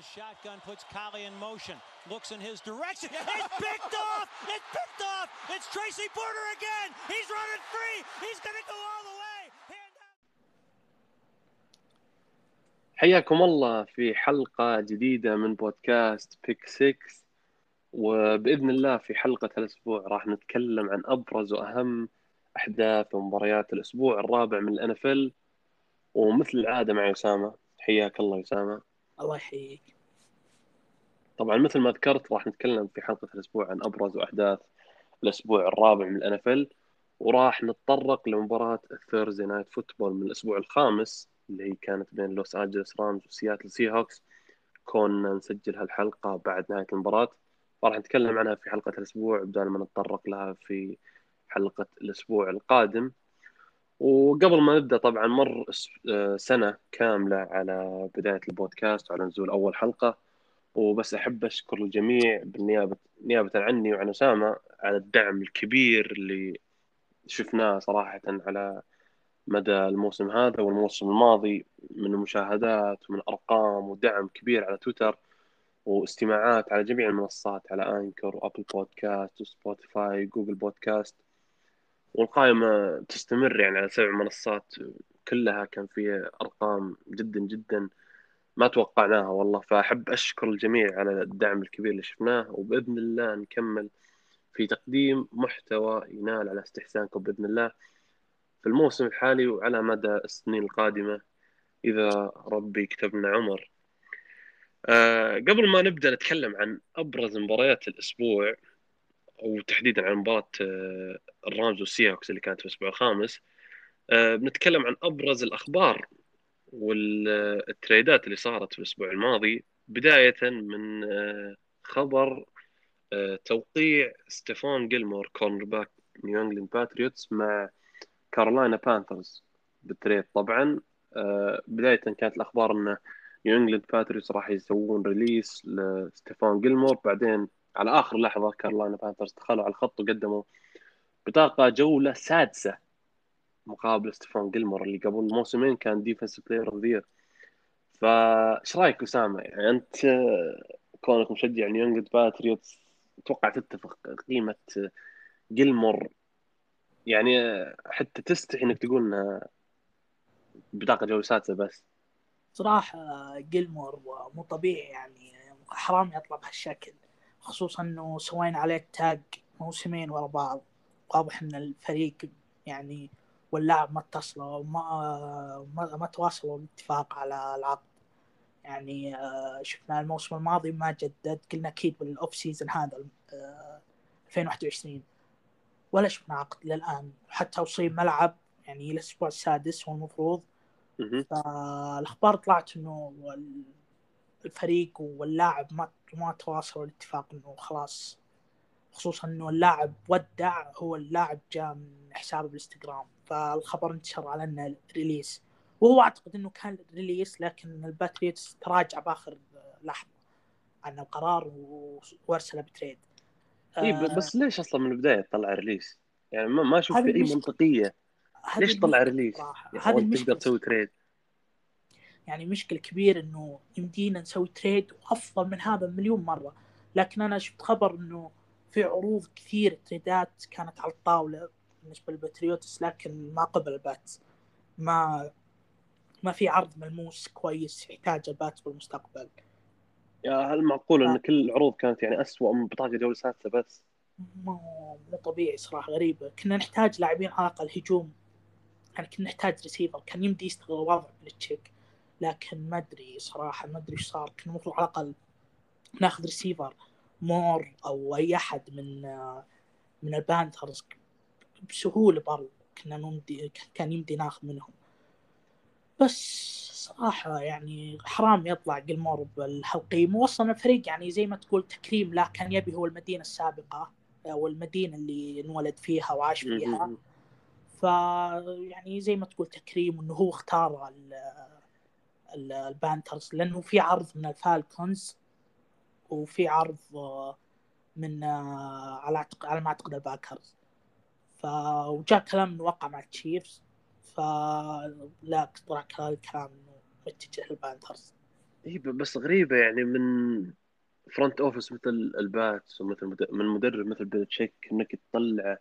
the shotgun, puts Collie in motion, looks in his direction. It's picked off! It's picked off! It's Tracy Porter again! He's running free! He's going to go all the way! حياكم الله في حلقة جديدة من بودكاست بيك 6 وبإذن الله في حلقة الأسبوع راح نتكلم عن أبرز وأهم أحداث ومباريات الأسبوع الرابع من الأنفل ومثل العادة مع أسامة حياك الله أسامة الله يحييك. طبعا مثل ما ذكرت راح نتكلم في حلقة الأسبوع عن أبرز وأحداث الأسبوع الرابع من ال NFL وراح نتطرق لمباراة ال Thursday Night Football من الأسبوع الخامس اللي هي كانت بين لوس أنجلوس Rams وسياتل Seahawks كنا نسجل هالحلقة بعد نهاية المباراة. وراح نتكلم عنها في حلقة الأسبوع بدل ما نتطرق لها في حلقة الأسبوع القادم. وقبل ما نبدأ طبعا مر سنة كاملة على بداية البودكاست وعلى نزول أول حلقة. وبس أحب أشكر الجميع بالنيابة نيابة عني وعن أسامة على الدعم الكبير اللي شفناه صراحة على مدى الموسم هذا والموسم الماضي من مشاهدات ومن أرقام ودعم كبير على تويتر واستماعات على جميع المنصات على Anchor و Apple Podcast و Spotify Google Podcast. والقائمة تستمر يعني على سبع منصات كلها كان فيها أرقام جدا جدا ما توقعناها والله. فأحب أشكر الجميع على الدعم الكبير اللي شفناه وبإذن الله نكمل في تقديم محتوى ينال على استحسانكم بإذن الله في الموسم الحالي وعلى مدى السنين القادمة إذا ربي كتب لنا عمر. أه قبل ما نبدأ نتكلم عن أبرز مباريات الأسبوع وتحديدا عن مباراة أه ال Rams وال Seahawks اللي كانت في الأسبوع الخامس. أه بنتكلم عن أبرز الأخبار والتريدات اللي صارت في الأسبوع الماضي. بداية من أه خبر توقيع ستيفان جيلمور cornerback نيو إنجلاند Patriots مع كارولاينا Panthers بال trade. طبعا بداية كانت الأخبار أنه نيو إنجلاند Patriots راح يسوون release لستيفان جيلمور. بعدين على آخر لحظة كارولاينا Panthers دخلوا على الخط وقدموا بطاقة جولة سادسة مقابل ستيفان جيلمور اللي قبل موسمين كان Defensive Player of the Year فإيش رأيك أسامة؟ يعني أنت كونك مشجع نيو انجلاند Patriots أتوقع تتفق قيمة جيلمور؟ يعني حتى تستحي إنك تقول إنها بطاقة جولة سادسة بس. صراحة جيلمور مو طبيعي يعني حرام يطلع بهالشكل خصوصا إنه سوينا عليه tag موسمين ورا بعض. واضح إن الفريق يعني واللاعب ما اتصلوا وما ما, ما توصلوا لاتفاق على العقد. يعني شفنا الموسم الماضي ما جدد. قلنا أكيد بال off season هذا 2021 ولا شفنا عقد للآن. حتى وصيب ملعب يعني الأسبوع السادس هو المفروض. فالأخبار طلعت إنه الفريق واللاعب ما ما توصلوا لاتفاق إنه خلاص خصوصا إنه اللاعب ودع هو اللاعب جاء من حسابه بالانستغرام فالخبر انتشر على إنه release وهو أعتقد إنه كان release لكن ال Patriots تراجع بآخر لحظة عن القرار وارسله ب trade. اي آه. بس ليش أصلا من البداية طلع release؟ يعني ما, أشوف في أي منطقية. ليش طلع release؟ يعني تقدر تسوي trade يعني مشكلة كبيرة إنه يمدينا نسوي trade وأفضل من هذا مليون مرة. لكن أنا شفت خبر إنه في عروض كثير تريدات كانت على الطاولة بالنسبة لل Patriots لكن ما قبل ال Pats. ما ما في عرض ملموس كويس يحتاج ال Pats بالمستقبل. يا هل معقول إن كل العروض كانت يعني اسوء من بطاقة جولة سادسة بس؟ مو مو طبيعي صراحة غريبة. كنا نحتاج لاعبين على الأقل هجوم. يعني كنا نحتاج ريسيفر كان يمدي يستغل الوضع بيليتشيك لكن ما أدري صراحة ما أدري إيش صار. كان المفروض على الأقل ناخذ ريسيفر مور أو أي أحد من من ال Panthers بسهولة برضو. كنا نمدي كان يمدي ناخذ منهم. بس صراحة يعني حرام يطلع جيلمور بهالقيمة وصلنا الفريق يعني زي ما تقول تكريم لا كان يبي هو المدينة السابقة أو المدينة اللي انولد فيها وعاش فيها. ف يعني زي ما تقول تكريم إنه هو اختار ال Panthers لأنه في عرض من ال Falcons وفي عرض من على على ما أعتقد ال Packers. فوجاء كلام إنه وقع مع ال Chiefs فلا طلع الكلام إنه متجه لل Panthers اي بس غريبة يعني من front office مثل الباتس ومثل من مدرب مثل بيلتشيك إنك تطلع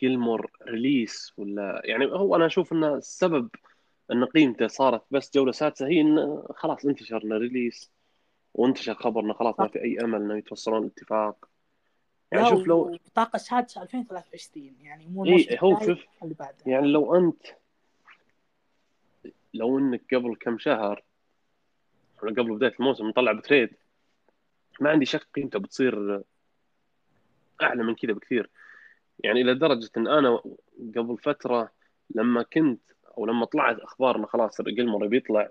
جيلمور release ولا يعني هو أنا أشوف ان السبب ان قيمته صارت بس جولة سادسة هي انه خلاص انتشر release وانتشر خبر انه خلاص ما في أي أمل إنه يتوصلون لاتفاق يعني شوف لو بطاقة سادسة 2023 يعني مو إيه، هو شوف، اللي بعده يعني لو انت لو إنك قبل كم شهر ولا قبل بداية الموسم مطلع ب trade ما عندي شك قيمته بتصير أعلى من كذا بكثير. يعني إلى درجة إن أنا قبل فترة لما كنت أو لما طلعت أخبار انه خلاص جيلمور بيطلع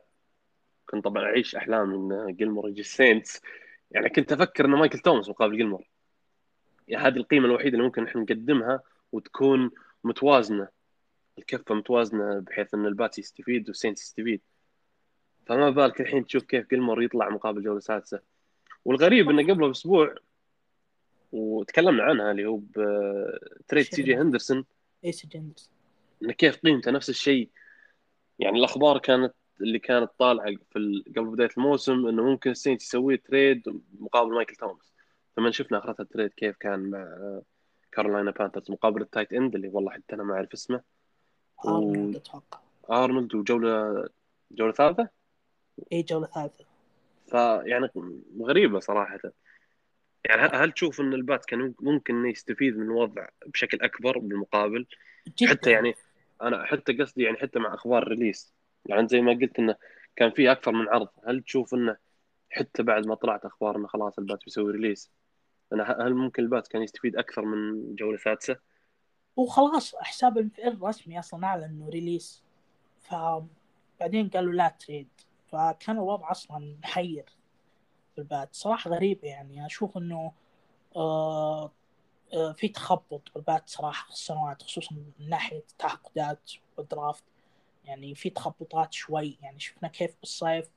كنت طبعا أعيش أحلام إن جيلمور يجي السينتس. يعني كنت أفكر إنه مايكل توماس مقابل جيلمور يعني هذه القيمة الوحيدة اللي ممكن إحنا نقدمها وتكون متوازنة. الكفة متوازنة بحيث إن الباتس يستفيد والسينتس يستفيد. فما بالك الحين تشوف كيف جيلمور يطلع مقابل جولة سادسة. والغريب إنه قبله بأسبوع وتكلمنا عنها اللي هو ب trade سي جي هندرسون. ايس جندرز إنه كيف قيمته نفس الشيء. يعني الأخبار كانت اللي كانت طالعة في قبل بداية الموسم إنه ممكن السينت يسوي trade مقابل مايكل توماس. لما شفنا آخرتها ال trade كيف كان مع كارولاينا بانثرز مقابل ال tight end اللي والله حتى أنا ما أعرف اسمه. أرنولد أتوقع. أرنولد وجولة جولة ثالثة؟ اي جولة ثالثة. فيعني غريبة صراحة. يعني هل- هل تشوف إن البات كان ممكن انه يستفيد من الوضع بشكل أكبر بالمقابل؟ جدا. حتى يعني أنا حتى قصدي يعني حتى مع أخبار ال release يعني زي ما قلت إنه كان في أكثر من عرض. هل تشوف إنه حتى بعد ما طلعت أخبار انه خلاص البات بيسوي release أنا هل ممكن البات كان يستفيد أكثر من جولة سادسه؟ وخلاص حساب الرسمي أصلا أعلن إنه ريليس فبعدين قالوا لا تريد. فكان الوضع أصلا محير البات. صراحة غريبه يعني. أشوف إنه آه في تخبط بالبات صراحة السنوات خصوصا من ناحية التعاقدات والدرافت. يعني في تخبطات شوي يعني شفنا كيف بالصيف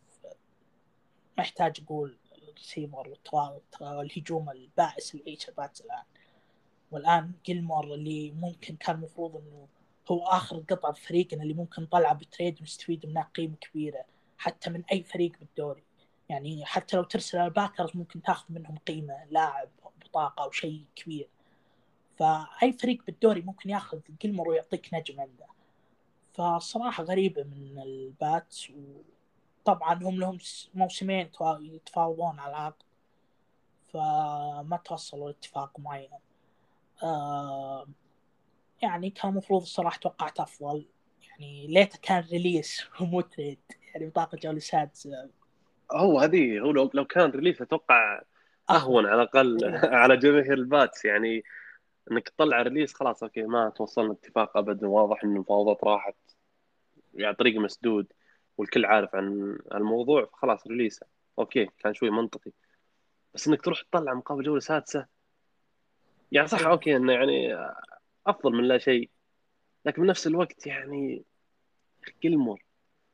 ما يحتاج أقول الريسيفر والهجوم البائس اللي يعيشه الباتس الآن. والآن جيلمور اللي ممكن كان المفروض إنه هو آخر قطعه في فريقنا اللي ممكن نطلعه ب trade ونستفيد منها قيمة كبيرة حتى من أي فريق بالدوري. يعني حتى لو ترسل الباكرز ممكن تاخذ منهم قيمة لاعب بطاقة أو شيء كبير. فأي فريق بالدوري ممكن ياخذ جيلمور ويعطيك نجم عنده. فصراحة غريبة من الباتس وطبعا هم لهم موسمين يتفاوضون على العقد فما توصلوا لاتفاق معين. آه يعني كان المفروض الصراحة توقعت أفضل. يعني ليته كان release ومو trade يعني بطاقة جوله سادسه هو هذه هو لو, لو كان release أتوقع أهون على الأقل إيه. على جماهير الباتس. يعني إنك تطلع release خلاص okay ما توصلنا اتفاق ابدا. واضح إن المفاوضات راحت يعني طريق مسدود والكل عارف عن الموضوع فخلاص release okay كان شوي منطقي. بس إنك تروح تطلع مقابل جولة سادسة يعني صح. okay إنه يعني أفضل من لا شيء. لكن بنفس الوقت يعني جيلمور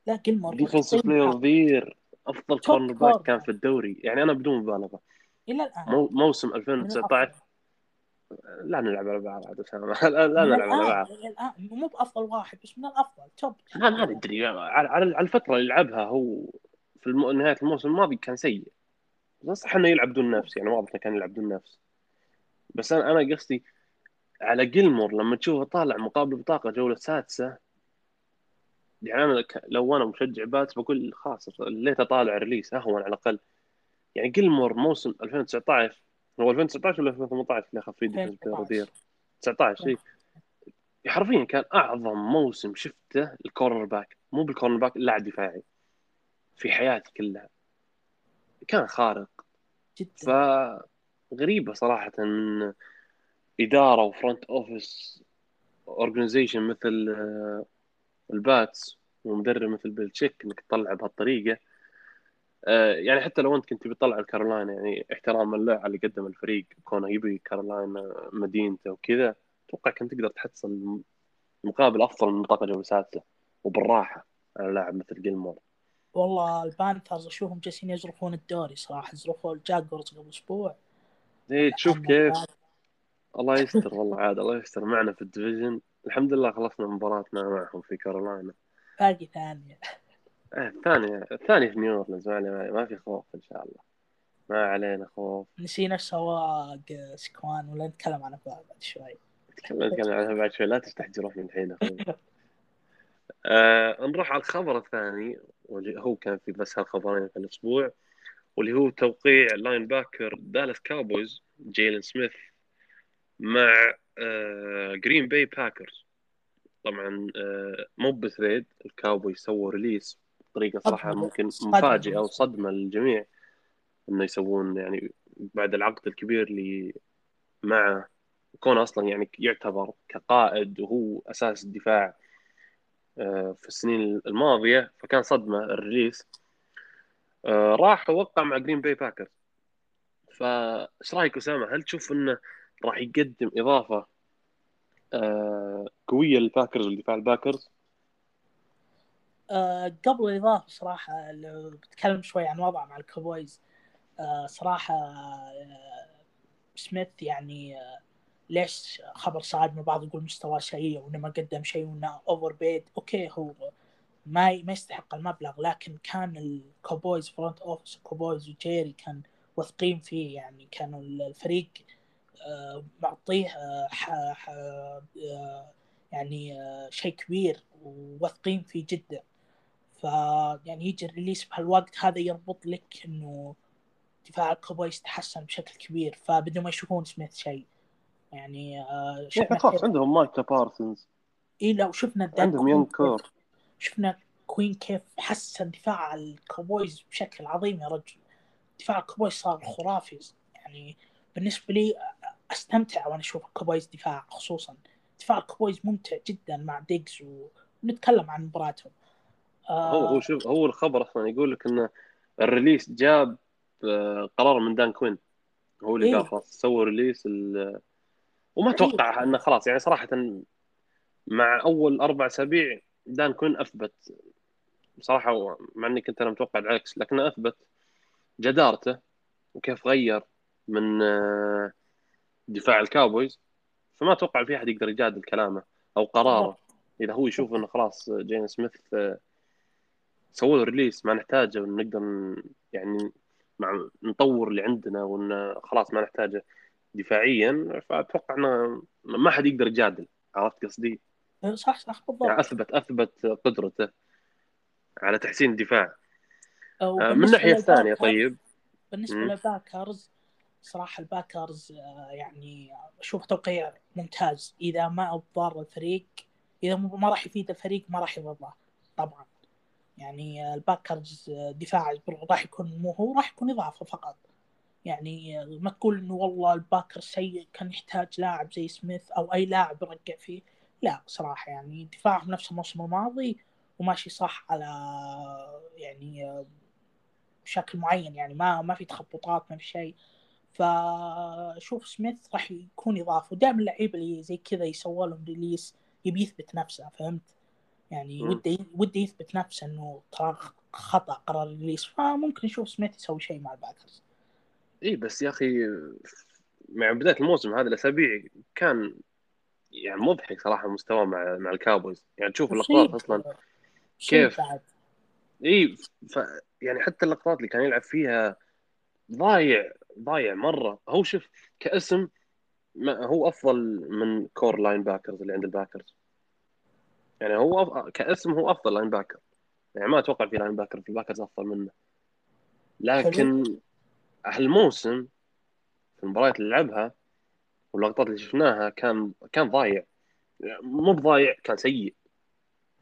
لا جيلمور defensive player the year أفضل cornerback. كان في الدوري. يعني أنا بدون مبالغة. إلى الآن. مو موسم من 2019 الأفضل. لا نلعب على بعض عاد. لا, لا نلعب على بعض مو بأفضل واحد بس من الأفضل top ما ما ندري. على الفترة اللي لعبها هو في الم... نهاية الموسم الماضي كان سيء. بس صح إنه يلعب دون نفس يعني واضح إنه كان يلعب دون نفس. بس أنا أنا قصدي على جيلمور لما تشوفه طالع مقابل بطاقة جولة سادسة يعني أنا لو أنا مشجع باتس بقول خلاص ليته طالع release اهون على الأقل. يعني جيلمور موسم 2019 هو 2019 ولا 2018 اللي اخذ فيه 2019. 19 شيء حرفيا كان أعظم موسم شفته ال cornerback. مو بال cornerback اللاعب دفاعي. في حياتي كلها. كان خارق. جدا. فغريبه صراحة من إدارة و front office organization مثل آه، الباتس ومدرب مثل بيلتشيك إنك تطلع بهالطريقة. يعني حتى لو انت كنت بتطلع الكارولاينا يعني احتراما له على اللي قدم الفريق. كونه يبي كارولاينا مدينته وكذا أتوقع كنت تقدر تحصل مقابل أفضل من بطاقه جوله سادسه وبالراحة على لاعب مثل جيلمور. والله البانثرز أشوفهم جالسين يزرفون الدوري صراحة زرفوا الجاكوارز قبل أسبوع. إيه تشوف كيف. الله يستر والله عاد الله يستر. معنا في ال division. الحمد لله خلصنا مباراتنا معهم في كارولاينا. باقي ثانية. آه، الثاني الثاني في نيو اورلينز ما, ما في خوف إن شاء الله. ما علينا خوف. نسينا سواق سكوان ولا نتكلم عنه بعد شوي. نتكلم نتكلم عنها بعد شوي. لا تستعجل روح من الحين أخوي آه نروح على الخبر الثاني واللي هو كان في بس هالخبرين في الأسبوع واللي هو توقيع linebacker دالاس كاوبويز جايلن سميث مع آه جرين باي باكرز طبعا آه مو ب trade الكاوبويز سووا release بطريقة صراحة. ممكن. مفاجئة وصدمه للجميع إنه يسوون يعني بعد العقد الكبير اللي معه كونه أصلا يعني يعتبر كقائد وهو أساس الدفاع آه، في السنين الماضية فكان صدمة ال release آه، راح وقع مع جرين باي باكرز فايش رأيك أسامة هل تشوف إنه راح يقدم إضافة آه، قوية للباكرز ولدفاع الباكرز آه، قبل الإضافة صراحة لو بتكلم شوي عن وضعه مع الكوبويز آه، صراحة آه، سميث يعني ليش خبر صادم البعض يقول مستواه سيء وإنه ما قدم شيء وإنه overpaid okay هو ما ما يستحق المبلغ لكن كان الكوبويز front office الكوبويز وجيري كان واثقين فيه يعني كانوا الفريق معطيه آه، يعني شيء كبير وواثقين فيه جدا. فيعني يجي ال release بهالوقت هذا يربط لك إنه دفاع الكوبويز تحسن بشكل كبير فبدون ما يشوفون سميث شيء. يعني آه، شفنا يعني خلاص عندهم مايكا بارسونز إي لو شفنا عندهم young core شفنا كوين كيف حسن دفاع الكوبويز بشكل عظيم يا رجل. دفاع الكوبويز صار خرافي. يعني بالنسبة لي أستمتع وأنا أشوف الكوبويز دفاع خصوصا. دفاع الكوبويز ممتع جدا مع ديجز ونتكلم عن مباراتهم. هو هو شوف هو الخبر أصلا يقول لك انه ال release جاب آه، قرار من دان كوين هو اللي إيه. قال خلاص سووا release ال- وما أتوقع إنه خلاص يعني صراحة مع أول أربع أسابيع دان كوين أثبت. بصراحه مع إني كنت أنا متوقع العكس لكنه أثبت جدارته وكيف غير من آه، دفاع الكاوبويز. فما أتوقع في أحد يقدر يجادل كلامه أو قراره. إذا هو يشوف إنه خلاص جيلن سميث آه، سووا له release ما نحتاجه ونقدر يعني مع نطور اللي عندنا وإن خلاص ما نحتاجه دفاعيا. فأتوقع إنه ما حد يقدر يجادل عرفت قصدي؟ صح صح بالضبط. يعني اثبت أثبت قدرته على تحسين الدفاع. آه، من الناحية الثانية طيب. بالنسبة. للباكرز صراحة الباكرز آه، يعني أشوف توقيع ممتاز. إذا ما ضار الفريق إذا ما راح يفيد الفريق ما راح يضره طبعا. يعني آه، الباكرز آه، دفاع راح يكون مو هو راح يكون إضافة فقط. يعني آه، ما تقول إنه والله الباكر سيء كان يحتاج لاعب زي سميث أو أي لاعب يرجع فيه. لا صراحة يعني دفاعهم نفس الموسم الماضي وماشي صح على يعني بشكل معين. يعني ما ما في تخبطات ما في شيء. فشوف سميث راح يكون إضافة. ودائما اللعيبة اللي زي كذا يسوى لهم release يبي يثبت نفسه فهمت؟ يعني مم. وده وده يثبت نفسه إنه ترى خطأ قرار ال release فممكن نشوف سميث يسوي شيء مع الباكرز. إي بس يا أخي مع بداية الموسم هذه الأسابيع كان يعني مضحك صراحة مستواه مع مع الكاوبويز. يعني تشوف اللقطات أصلا كيف؟ إي ف يعني حتى اللقطات اللي كان يلعب فيها ضايع ضايع مرة. هو شوف كاسم ما هو أفضل من كل linebackers اللي عند الباكرز. يعني هو أف... كاسم هو أفضل linebacker يعني ما أتوقع في linebacker في الباكرز أفضل منه. لكن هالموسم في المباريات اللي لعبها واللقطات اللي شفناها كان كان ضايع. مو بضايع كان سيء.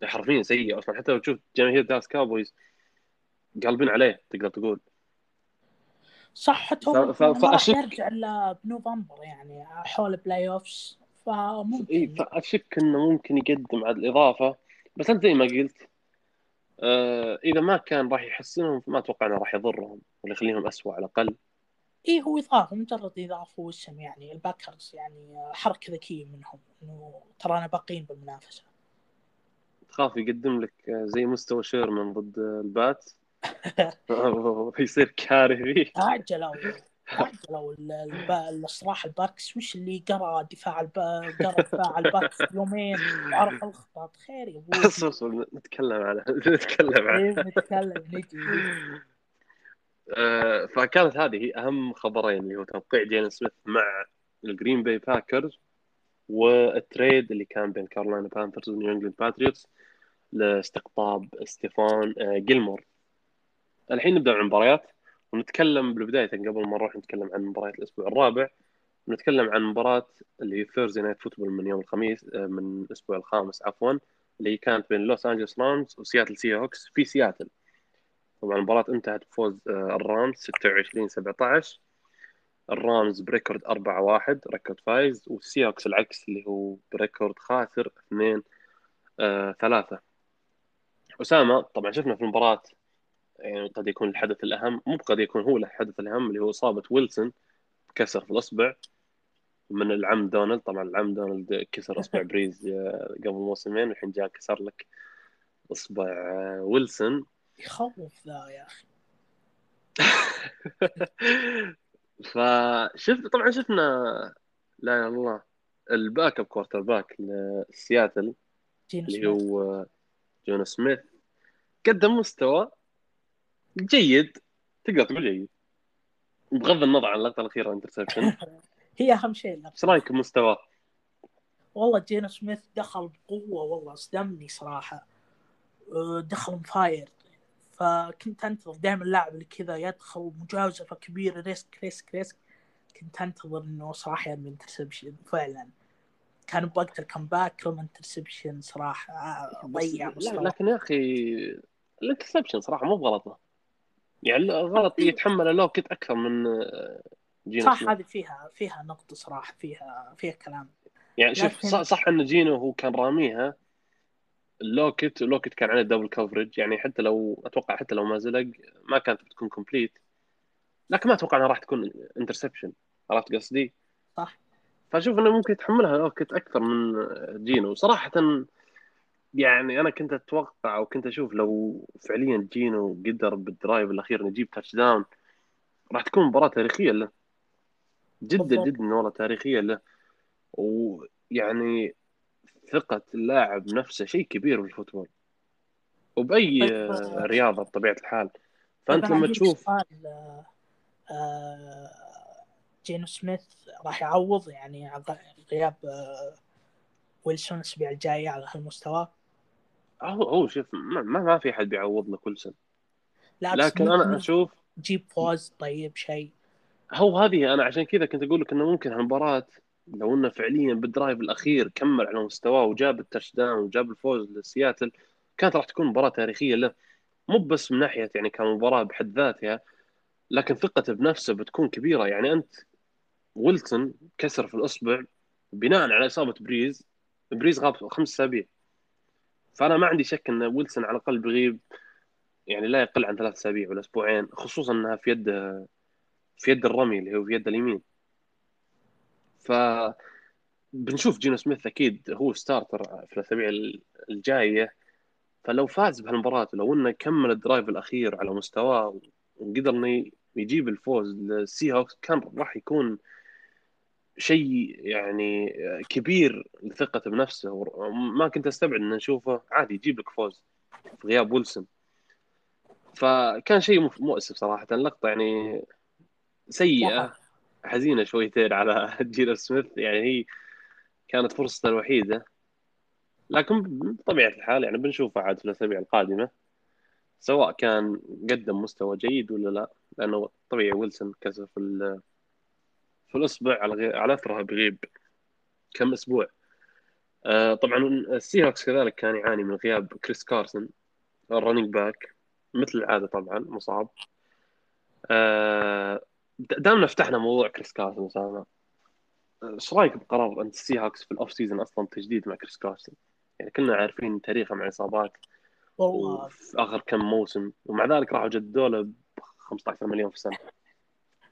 حرفيا سيء. أصلا حتى لو تشوف جماهير دالاس كاوبويز قالبين عليه تقدر تقول. صح حتى ف- هو ف- راح فأشك- يرجع إلا بنوفمبر يعني حول playoffs إي فممكن فأشك إنه ممكن يقدم على الإضافة بس أنت زي ما قلت آه إذا ما كان راح يحسنهم فما أتوقع إنه راح يضرهم ولا يخليهم اسوء على الأقل. إي هو إضافة مجرد إضافة واسم يعني الباكرز يعني حركة ذكية منهم إنه ترانا باقيين بالمنافسة. تخاف يقدم لك آه، زي مستوى شيرمان ضد البات؟ ويصير كارثي تعجلوا تعجلوا ال- الب- الصراحه الباكس وش اللي قرأ دفاع الب... قرأ دفاع الباكس يومين؟ وعرف الخطط خير يا أبوي. اصبر نتكلم على نتكلم على إيه، نتكلم نجي. آه، فكانت هذه هي أهم خبرين اللي هو توقيع جيلن سميث مع الجرين باي باكرز وال trade اللي كان بين كارولاينا بانثرز ونيو انجلاند باتريوتس لاستقطاب ستيفان آه، جيلمور. الحين نبدأ بالمباريات ونتكلم بالبداية قبل ما نروح نتكلم عن مباريات الأسبوع الرابع نتكلم عن مباراة اللي هي Thursday Night Football من يوم الخميس آه، من الأسبوع الخامس عفوا اللي كانت بين لوس انجلوس رامز وسياتل سي هوكس في سياتل طبعا المباراة انتهت بفوز آه، الرامز 26 17 الرامز ب record 4 1 record فايز والسي هوكس العكس اللي هو ب record خاسر 2 3 أسامة طبعا شفنا في المباراة يعني قد يكون الحدث الأهم مو قد يكون هو الحدث الأهم اللي هو إصابة ويلسون كسر في الإصبع. من العم دونالد طبعا العم دونالد كسر إصبع بريز آه، قبل موسمين والحين جاء كسر لك إصبع آه، ويلسون. يخوف ذا يا أخي. فشفت طبعا شفنا لا إلا الله ال backup quarterback لسياتل اللي هو جينو سميث. قدم مستوى جيد. تقدر تقول جيد. بغض النظر عن اللقطة الأخيرة interception هي أهم شيء. إيش رأيك بمستواه؟ والله جينو سميث دخل بقوة والله أصدمني صراحة. أه، دخل مفاير. فكنت أنتظر دائما اللاعب اللي كذا يدخل مجازفه كبيرة risk risk risk. كنت أنتظر إنه صراحة يرمي interception فعلا. كان بوقت ال comeback رمى interception صراحة ضيع مستوى. لكن يا أخي ال interception صراحة مو بغلطة. يعني غلط يتحمله لوكت أكثر من آه، جينو صح. هذه فيها فيها نقطة صراحة فيها فيها كلام. يعني شوف لكن- صح, صح إن جينو هو كان راميها اللوكت اللوكت كان عليه double coverage يعني حتى لو أتوقع حتى لو ما زلق ما كانت بتكون complete لكن ما أتوقع إنها راح تكون interception عرفت قصدي؟ صح. فأشوف إنه ممكن يتحملها لوكت أكثر من جينو. صراحة يعني أنا كنت أتوقع أو كنت أشوف لو فعليا جينو قدر بال drive الأخير إنه يجيب touchdown راح تكون مباراة تاريخية له. جدا. جدا والله تاريخية له. ويعني ثقة اللاعب نفسه شيء كبير في ال football وبأي طيب، آه، آه، رياضة بطبيعة الحال. فأنت أنا لما تشوف آه، جينو سميث راح يعوض يعني غياب ويلسون الأسبوع الجاي على هالمستوى؟ هو هو شوف ما, ما في أحد بيعوض له كل لا بس لكن ممكن أنا أشوف يجيب فوز طيب شيء. هو هذه أنا عشان كذا كنت أقول لك إنه ممكن هالمباراة لو إنه فعليا بال drive الأخير كمل على مستواه وجاب ال touchdown وجاب الفوز لسياتل كانت راح تكون مباراة تاريخية له. مو بس من ناحية يعني كمباراة بحد ذاتها لكن ثقته بنفسه بتكون كبيرة. يعني أنت ويلسون كسر في الإصبع بناء على إصابة بريز بريز غاب خمس أسابيع. فأنا ما عندي شك أن ويلسون على الأقل بيغيب يعني لا يقل عن ثلاث أسابيع ولا أسبوعين خصوصا أنها في يد في يد الرمي اللي هو في يد اليمين. ف بنشوف جينو سميث أكيد هو starter في الأسابيع الجاية. فلو فاز بهالمباراة ولو إنه كمل ال drive الأخير على مستواه وقدر إنه يجيب الفوز للسي هوكس كان راح يكون شيء يعني كبير لثقته بنفسه. ما كنت أستبعد إن نشوفه. عادي يجيب لك فوز في غياب ويلسون. فكان شيء مؤسف صراحة. لقطة يعني سيئة حزينة شويتين على جينو سميث. يعني هي كانت فرصته الوحيدة. لكن بطبيعة الحال يعني بنشوفه عاد في الأسابيع القادمة. سواء كان قدم مستوى جيد ولا لا. لأنه طبيعي ويلسون كسر في في الإصبع على غير على أثرها بغيب كم أسبوع. آه، طبعا السي هوكس كذلك كان يعاني من غياب كريس كارسون ال running back مثل العادة طبعا مصاب آه، دامنا فتحنا موضوع كريس كارسون أسامة إيش رأيك بقرار انت السي هوكس في ال off season أصلا تجديد مع كريس كارسون؟ يعني كلنا عارفين تاريخه مع الاصابات والله. وفي آخر كم موسم ومع ذلك راحوا جددوا له ب 15 مليون في السنة.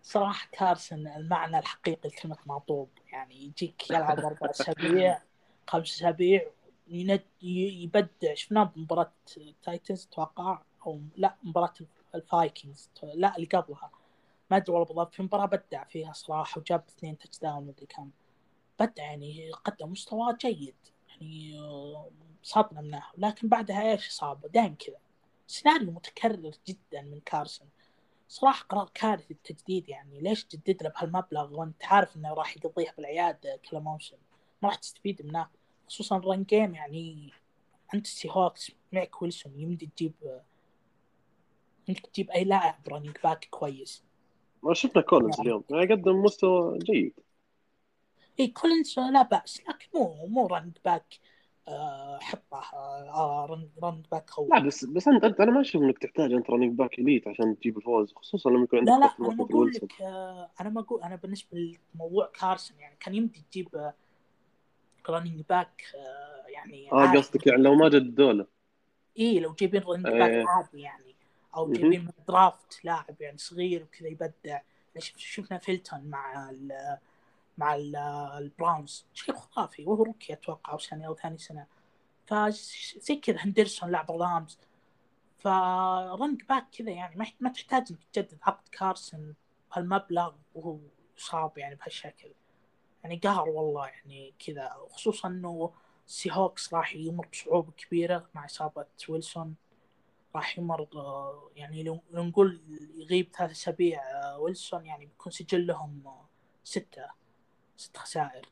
صراحة كارسن المعنى الحقيقي لكلمة معطوب. يعني يجيك يلعب أربع أسابيع خمس أسابيع يبدع. شفناه بمباراة تايتنز أتوقع أو لا مباراة الفايكنجز. لا اللي قبلها. ما أدري والله بالضبط. في مباراة بدع فيها صراحة وجاب اثنين touchdown مدري كم بدع. يعني قدم مستوى جيد. يعني آه، صدنا منه. لكن بعدها إيش اصابه دائم كذا. سيناريو متكرر جدا من كارسون صراحة قرار كارثي التجديد يعني. ليش تجدد له بهالمبلغ وانت عارف انه راح يقضيه بالعياده كل موسم؟ ما راح تستفيد منه. خصوصا run game يعني أنت السي هوكس معك ويلسون يمدي تجيب يمديك تجيب أي لاعب running back كويس. ما شفنا كولنز نعم. اليوم. يعني قدم مستوى جيد. اي كولينز لا بأس لكن مو مو running back حطه آه run running back قوي لا بس بس انت أنت أنا ما أشوف إنك تحتاج أنت running back elite عشان تجيب الفوز خصوصا لما يكون عندك لا لا أنا أقول. لك آه، أنا ما أقول أنا بالنسبة لموضوع كارسون يعني كان يمدي تجيب running back آه، يعني آه. قصدك يعني لو ما جددوا إيه لو جايبين running. back عادي يعني أو. جايبين draft لاعب يعني صغير وكذا يبدع شف- شفنا فيلتون مع ال مع ال البراونز. شيء خرافي وهو rookie أتوقع أول سنه أو ثاني سنة. فزي كذا هندرسون لاعب الرامز ف running back كذا يعني ما تحتاج إنك تجدد عقد كارسون بهالمبلغ وهو صعب يعني بهالشكل. يعني قهر والله يعني كذا خصوصا إنه سي هوكس راح يمر بصعوبة كبيرة مع إصابة ويلسون. راح يمر آه، يعني لو لو نقول يغيب ثلاث أسابيع آه، ويلسون يعني بيكون سجلهم آه، ستة. ست خسائر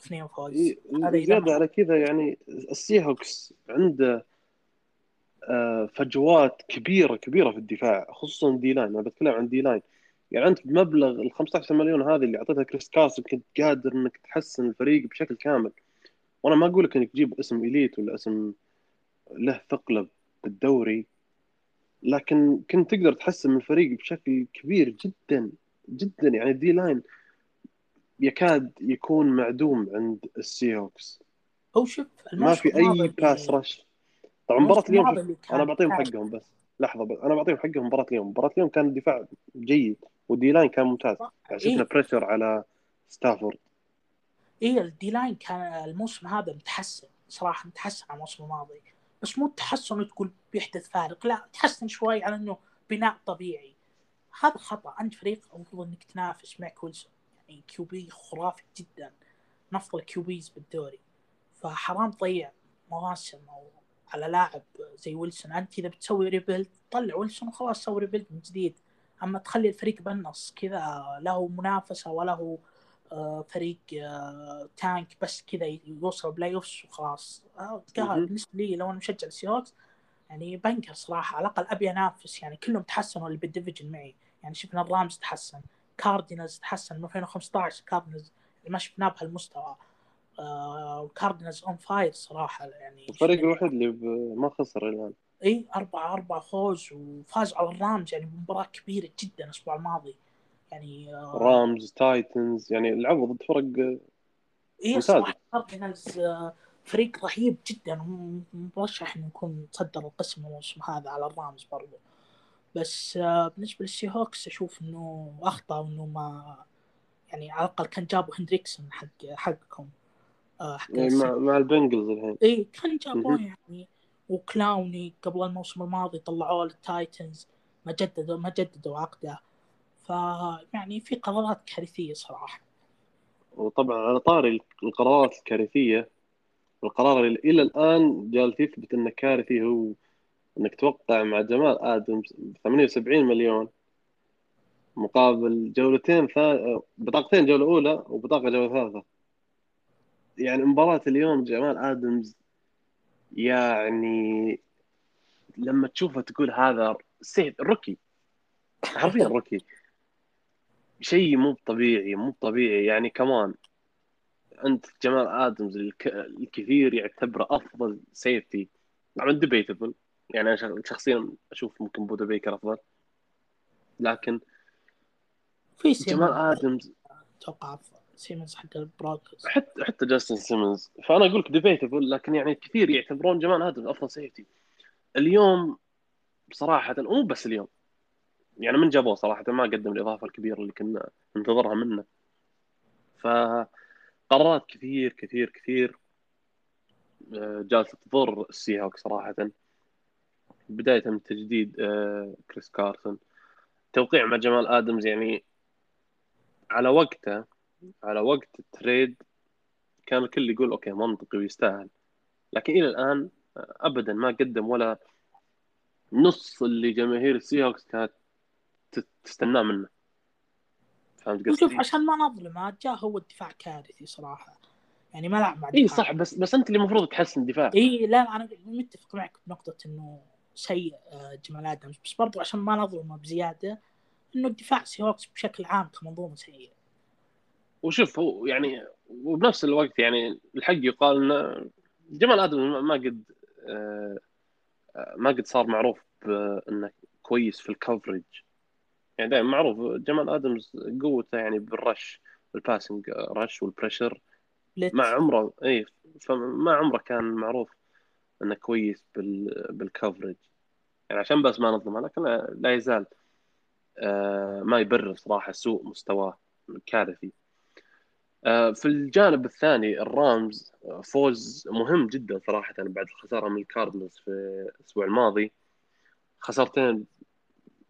اثنين فوز. إيه، زيادة على كذا يعني السي هوكس عنده آه، فجوات كبيرة كبيرة في الدفاع خصوصا D-line أنا بتكلم عن D-line يعني أنت بمبلغ ال 15 مليون هذه اللي أعطيتها كريس كارسون كنت قادر إنك تحسن الفريق بشكل كامل. وأنا ما أقول لك إنك تجيب اسم elite ولا اسم له ثقله بالدوري لكن كنت تقدر تحسن من الفريق بشكل كبير جدا جدا. يعني D-line يكاد يكون معدوم عند السي هوكس هو شوف ما في أي pass rush طبعا الموسم اليوم أنا بعطيهم. حقهم بس. لحظة بس أنا بعطيهم حقهم مباراة اليوم. مباراة اليوم كان الدفاع جيد وال D-line كان ممتاز. يعني شفنا إيه. pressure على ستافورد إيه ال D-line كان الموسم هذا متحسن. صراحة متحسن عن الموسم الماضي. بس مو التحسن تقول بيحدث فارق. لا تحسن شوي على إنه بناء طبيعي. هذا خطأ. أنت فريق المفروض إنك تنافس مع ويلسون يعني QB خرافي جدا من افضل QBs بالدوري. فحرام تضيع مواسم أو على لاعب زي ويلسون. أنت إذا بتسوي rebuild طلع ويلسون وخلاص سوي rebuild من جديد. أما تخلي الفريق بالنص كذا له منافسة وله آه، فريق آه، tank بس كذا يوصل playoffs وخلاص. آه، قهر. بالنسبة لي لو أنا مشجع السي هوكس يعني بنقهر صراحة. على الأقل أبي أنافس يعني كلهم تحسنوا اللي بال division معي. يعني شفنا الرامز تحسن. كاردينالز تحسن من 2015 كاردينالز ما شفناه بهالمستوى. آه كاردينالز on fire صراحة يعني الفريق الوحيد اللي ما خسر الآن. إي أربعة أربعة فوز وفاز على الرامز يعني مباراة كبيرة جدا الأسبوع الماضي. يعني آه، رامز تايتنز يعني لعبوا ضد فرق إي ممتازة. صراحة كاردينالز آه، فريق رهيب جدا مرشح إنه يكون تصدر القسم الموسم هذا على الرامز برضو. بس آه، بالنسبة للسي هوكس أشوف إنه أخطأ وإنه ما يعني على الأقل كان جابوا هندريكسون حق حقكم آه، حق يعني مع, مع البنجلز الحين. اي كان جابوه. يعني وكلاوني قبل الموسم الماضي طلعوه للتايتنز ما جددوا ما جددوا عقده. فيعني في قرارات كارثية صراحة. وطبعا على طاري القرارات الكارثية القرار اللي إلى الآن جالس يثبت أنه كارثي هو أنك توقع مع جمال آدمز ب 78 مليون مقابل جولتين ثا... بطاقتين جولة أولى وبطاقة جولة ثالثة. يعني مباراة اليوم جمال آدمز يعني لما تشوفه تقول هذا safety rookie. حرفيا rookie. شيء مو طبيعي مو طبيعي. يعني كمان أنت جمال آدمز الك... الكثير يعتبره أفضل safety طبعا debatable يعني أنا شخ- شخصيا أشوف ممكن بودا بيكر أفضل. لكن في جمال آدمز. أتوقع سيمونز حق البرونكوز حتى حتى جاستن سيمونز. فأنا أقول لك debatable لكن يعني كثير يعتبرون جمال آدمز أفضل safety اليوم بصراحه مو بس اليوم. يعني من جابوه صراحة ما قدم الإضافة الكبيرة اللي كنا ننتظرها منه. فقرارات كثير كثير كثير آه، جالسة تضر السي هوك صراحة. بداية من تجديد آه، كريس كارسون توقيع مع جمال آدمز يعني على وقته على وقت ال trade كان الكل يقول okay منطقي ويستاهل. لكن إلى الآن ابدا ما قدم ولا نص اللي جماهير السي هوكس كانت تستناه منه. فهمت قصدي؟ شوف عشان ما نظلمه جاء هو الدفاع كارثي صراحة. يعني ما لعب مع اي صح بس بس أنت اللي المفروض تحسن دفاع اي لا أنا متفق معك بنقطة إنه سيء آه، جمال آدمز. بس برضو عشان ما نظلمه بزيادة إنه الدفاع سي هوكس بشكل عام كمنظومة سيئة. وشوف هو يعني وبنفس الوقت يعني الحق يقال ان جمال آدمز ما قد آه، ما قد صار معروف بإنه كويس في ال coverage. يعني دائما معروف جمال آدمز قوته يعني بال rush ال passing rush وال pressure مع عمره اي فما عمره كان معروف إنه كويس بال بال coverage يعني عشان بس ما نظلمه لكن لا يزال آه، ما يبرر صراحة سوء مستواه كارثي آه، في الجانب الثاني الرامز آه، فوز مهم جدا صراحة بعد الخسارة من الكاردنالز في الأسبوع الماضي. خسارتين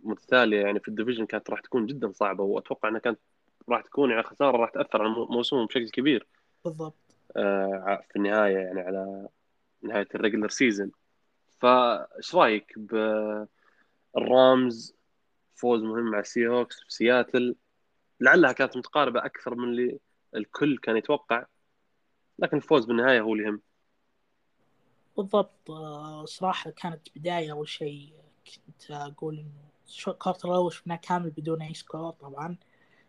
متتالية يعني في ال division كانت راح تكون جدا صعبة وأتوقع أنها كانت راح تكون يعني خسارة راح تأثر على موسمهم بشكل كبير. بالضبط. في النهاية يعني على نهاية ال regular season فايش رأيك بالرامز فوز مهم مع السي هوكس في سياتل لعلها كانت متقاربة أكثر من اللي الكل كان يتوقع. لكن الفوز بالنهاية هو اللي يهم بالضبط. آه، صراحة كانت بداية أول شيء. كنت أقول إنه ال quarter الأول شفناه كامل بدون أي score طبعا.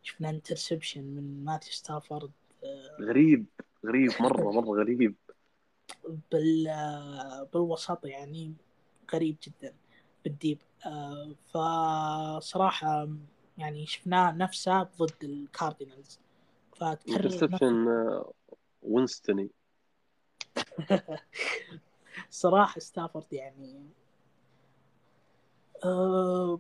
شفنا interception من ماثيو ستافورد. آه، غريب. غريب مرة مرة غريب. بال آه، بالوسط يعني غريب جدا بال deep. فصراحة يعني شفناه نفسه ضد الكاردينالز فتكرر interception وينستوني صراحة ستافورد يعني أه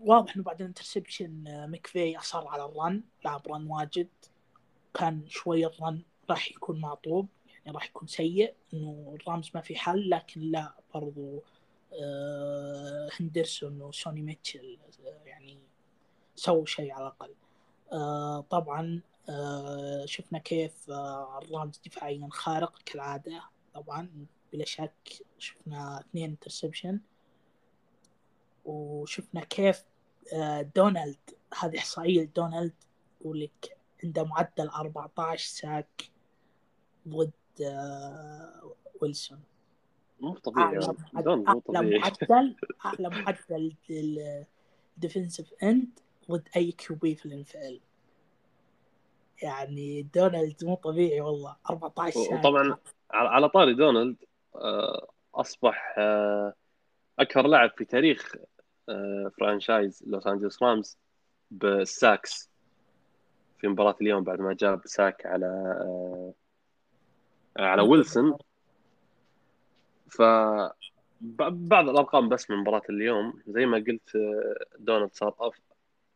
واضح إنه بعد ال interception آه، مكفي أصر على ال run لعب run واجد. كان شوي ال run راح يكون معطوب يعني راح يكون سيء إنه الرامز ما في حل لكن لا برضو أه هندرسون وسوني ميتشل آه، يعني سووا شيء على الأقل. أه طبعا آه، شفنا كيف آه، الرامز دفاعيا خارق كالعادة طبعا بلا شك شفنا اثنين interception وشفنا كيف آه، دونالد هذه إحصائية لدونالد يقول لك عنده معدل 14 sack ضد ويلسون. مو طبيعي أعلى معدل أعلى معدل لل defensive end ضد أي QB في ال NFL يعني دونالد مو طبيعي والله 14 سنه وطبعا على طاري دونالد آه، أصبح آه، أكثر لاعب في تاريخ آه، franchise لوس أنجلوس رامز بال sacks في مباراة اليوم بعد ما جاب sack على على ويلسون. ف بعض الأرقام بس من مباراة اليوم. زي ما قلت دونالد صار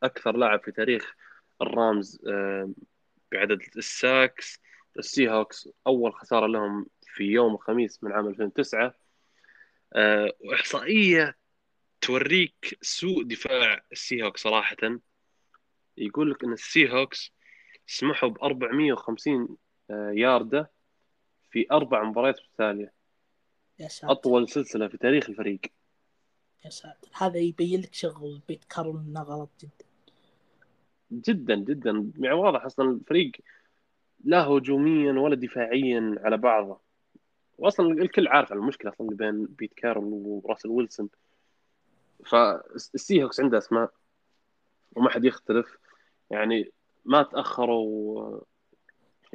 أكثر لاعب في تاريخ الرامز بعدد ال sacks السي هوكس أول خسارة لهم في يوم الخميس من عام 2009 أه وإحصائية توريك سوء دفاع السي هوكس صراحة. يقول لك إن السي هوكس سمحوا ب 450 آه، ياردة. في أربع مباريات متتاليه يا ساتر. أطول سلسلة في تاريخ الفريق. يا ساتر. هذا يبين لك شغل بيت كارول إنه غلط جدا. جدا جدا. يعني واضح أصلا الفريق لا هجوميا ولا دفاعيا على بعضه. واصلا الكل عارف المشكلة أصلا اللي بين بيت كارول وراسل ويلسون. فالسي هوكس عنده أسماء وما حد يختلف. يعني ما تأخروا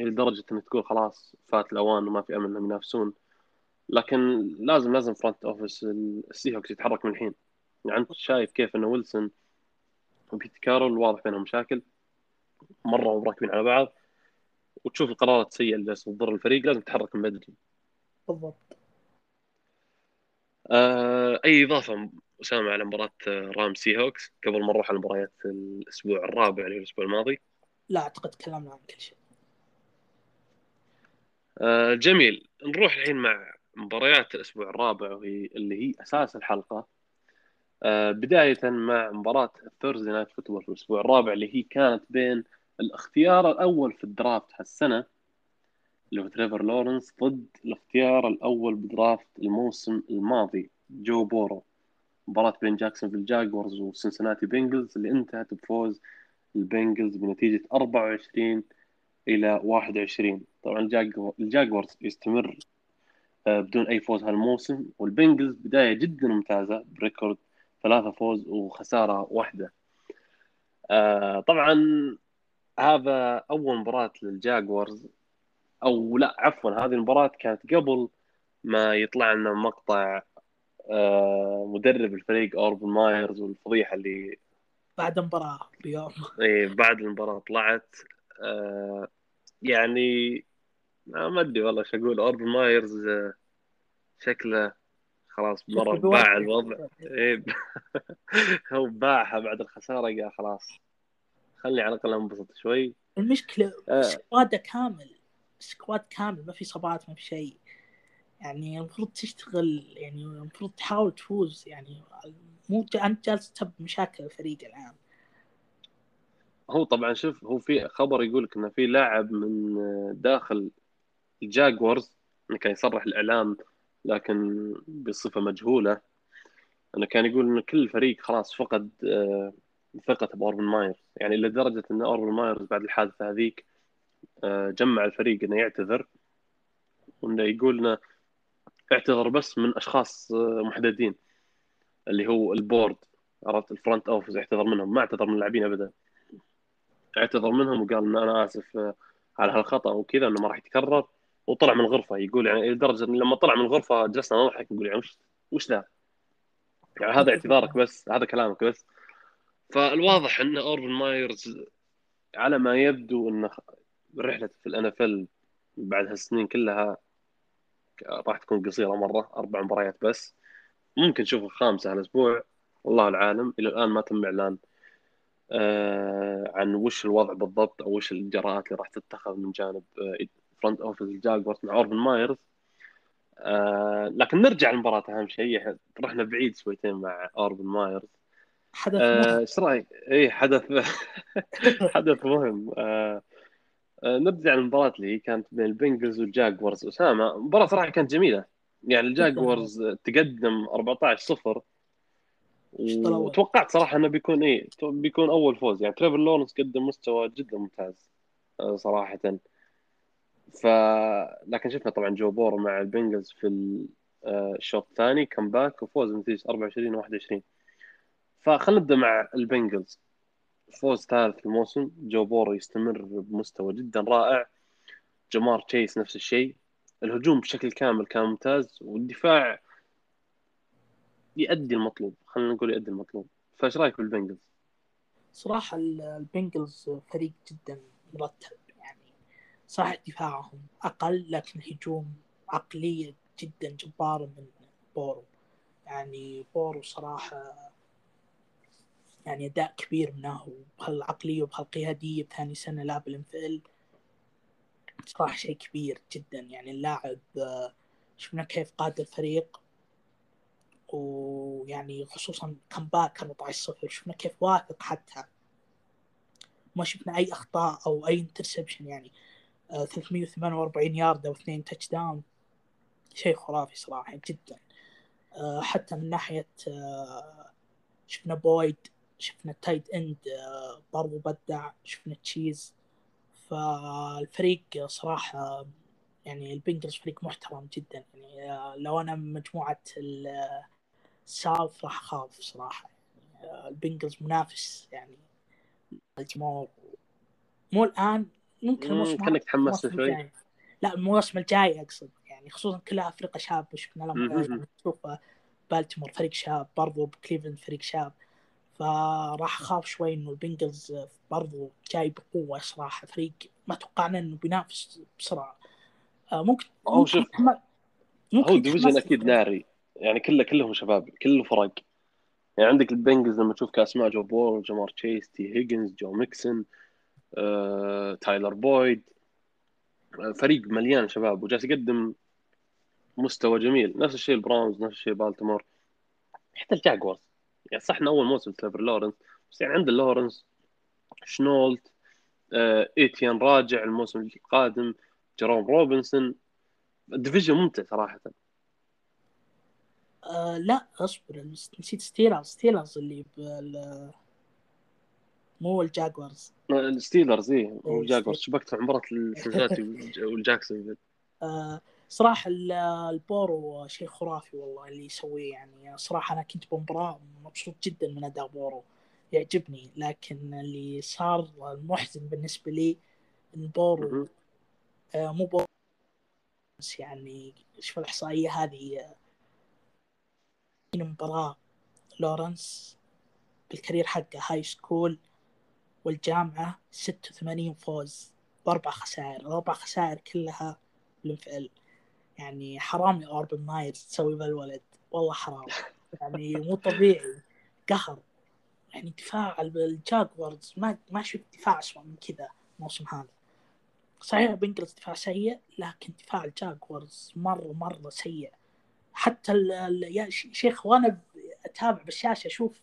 لدرجة انك تقول خلاص فات الأوان وما في امل انهم ينافسون. لكن لازم لازم front office السي هوكس يتحرك من الحين. يعني أنت شايف كيف انه ويلسون وبيت كارول واضح بينهم مشاكل مرة راكبين على بعض وتشوف القرارات السيئه اللي تضر الفريق لازم تتحرك من بدري. بالضبط. آه أي إضافة أسامة على مباراة رامز سي هوكس قبل ما نروح على مباريات الأسبوع الرابع اللي هو الأسبوع الماضي. لا أعتقد تكلمنا عن كل شيء. آه جميل. نروح الحين مع مباريات الأسبوع الرابع وهي اللي هي أساس الحلقة. آه، بداية مع مباراة ال Thursday Night Football في الأسبوع الرابع اللي هي كانت بين الاختيار الأول في ال draft هالسنة اللي هو تريفر لورنس ضد الاختيار الأول ب draft الموسم الماضي جو بورو. مباراة بين جاكسونفيل جاكورز وسنسناتي بينجلز اللي انتهت بفوز البينجلز بنتيجة 24 إلى 21 طبعا الجاكورز يستمر آه، بدون أي فوز هالموسم. والبينجلز بداية جدا ممتازة ب record ثلاثة فوز وخسارة واحدة. آه، طبعا هذا أول مباراة للجاكورز أو لا عفوا هذه المباراة كانت قبل ما يطلع لنا مقطع آه، مدرب الفريق أوربن مايرز والفضيحة اللي بعد المباراة بيوم اي بعد المباراة طلعت. آه، يعني ما أدري والله إيش أقول. أوربن مايرز آه، شكله خلاص مره باع الوضع. إيه. هو باعها بعد الخسارة قال خلاص. خلي على الأقل أنبسط شوي. المشكلة آه. squad ه كامل squad كامل ما في إصابات ما في شيء. يعني المفروض تشتغل يعني المفروض تحاول تفوز. يعني مو أنت جالس تسبب مشاكل الفريق الآن. هو طبعا شوف هو في خبر يقول لك إنه في لاعب من داخل الجاكورز إنه كان يصرح الإعلام لكن بصفة مجهولة إنه كان يقول ان كل الفريق خلاص فقد آه، ثقته بأوربن مايرز. يعني لدرجة إن أوربن مايرز بعد الحادثة هذيك آه، جمع الفريق إنه يعتذر وإنه يقول إنه اعتذر بس من أشخاص آه، محددين اللي هو ال board عرفت؟ ال front office اعتذر منهم ما اعتذر من اللاعبين ابدا. اعتذر منهم وقال إن أنا آسف آه، على هالخطأ وكذا إنه ما راح يتكرر. وطلع من الغرفة يقول يعني لدرجة إن لما طلع من الغرفة جلسنا نضحك نقول يعني وش وش ذا؟ يعني هذا اعتذارك بس هذا كلامك بس. فالواضح إن أوربن مايرز على ما يبدو انه رحلته في ال NFL بعد هالسنين كلها راح تكون قصيرة مرة أربع مباريات بس. ممكن نشوف الخامسة هالأسبوع. والله العالم إلى الآن ما تم إعلان عن وش الوضع بالضبط أو وش الإجراءات اللي راح تتخذ من جانب front office الجاكورز مع أوربن مايرز. آه لكن نرجع للمباراة أهم شيء رحنا بعيد شويتين مع أوربن مايرز. حدث آه، إيش رأيك؟ اي حدث حدث مهم. آه آه، نرجع للمباراة اللي كانت بين البنجلز والجاكورز. أسامة المباراة صراحة كانت جميلة. يعني الجاكورز تقدم 14 0 وتوقعت صراحة إنه بيكون إيه بيكون أول فوز. يعني تريفر لورنس قدم مستوى جدا ممتاز آه، صراحة. ف لكن شفنا طبعا جو بور مع البنجلز في آه، الشوط الثاني comeback وفوز بنتيجه 24 21 فخلينا نبدأ مع البنجلز. فوز ثالث الموسم جو بورو يستمر بمستوى جدا رائع. جمار تشيس نفس الشيء. الهجوم بشكل كامل كان ممتاز والدفاع يؤدي المطلوب خلينا نقول يؤدي المطلوب. فايش رأيك بالبنجلز؟ صراحة البنجلز فريق جدا مرتب يعني صح دفاعهم أقل لكن هجوم عقلية جدا جبارة من بورو. يعني بورو صراحة يعني أداء كبير منه وبهالعقليه وبهالقيادية بثاني سنة له بال NFL صراحة شيء كبير جدا يعني اللاعب آه، شفنا كيف قاد الفريق. ويعني خصوصا comeback 14 صفر شفنا كيف واثق حتى. ما شفنا أي أخطاء أو أي interception يعني. 348 يارد أو اثنين touchdown شيء خرافي صراحة جدا. آه، حتى من ناحية آه، شفنا بويد شفنا ال tight end آه، برضو بدع شفنا تشيز فالفريق صراحة يعني البنجلز فريق محترم جدا. يعني آه، لو أنا من مجموعة ال South راح يعني آه، البنجلز منافس يعني. الجمهور مو الآن ممكن الموسم كأنك تحمست شوي. لا الموسم الجاي أقصد. يعني خصوصا كلها فرقة شاب شفنا لهم نشوف بالتمور فريق شاب برضو بكليفلاند فريق شاب. فراح أخاف شوي إنه البنجلز برضو جاي بقوة صراحة. فريق ما توقعنا إنه بينافس بسرعة. آه، ممكن هو شوف ممكن هو division أكيد ناري. يعني كله كلهم شباب كله فرق. يعني عندك البنجلز لما تشوف كاسماء جو بول جمار تشيس تي هيجنز جو ميكسون آه، تايلر بويد آه، فريق مليان شباب وجالس يقدم مستوى جميل. نفس الشيء البراونز نفس الشيء بالتمور حتى الجاكورز. يعني صح انه أول موسم تريفر لورنس بس يعني عنده لورنس شنولت آه، إيتيان راجع الموسم القادم جيروم روبنسون. ال division ممتع صراحة. آه لا اصبر نسيت ستيلرز ستيلرز اللي بال مو الجاكورز. الستيلرز اي إيه، والجاكورز شبكت عن مباراه السنساتي والجاكسون. آه صراحة ال- البورو شيء خرافي والله اللي يسويه يعني. صراحة أنا كنت بمباراة مبسوط جدا من أداء بورو يعجبني. لكن اللي صار المحزن بالنسبة لي إن بورو. آه مو بورو بس يعني شوف الإحصائية هذه آه، مباراة لورنس بال career حقه high school والجامعة 86 فوز وأربع خسائر الأربع خسائر كلها بال NFL يعني حرام يا أوربن مايرز تسوي بالولد والله حرام. يعني مو طبيعي. قهر. يعني دفاع الجاكورز. ما ما شفت دفاع أسوأ من كذا الموسم هذا. صحيح بنجلز دفاع سيء لكن دفاع الجاكورز مرة مرة سيء. حتى يا شيخ وأنا أتابع بالشاشة أشوف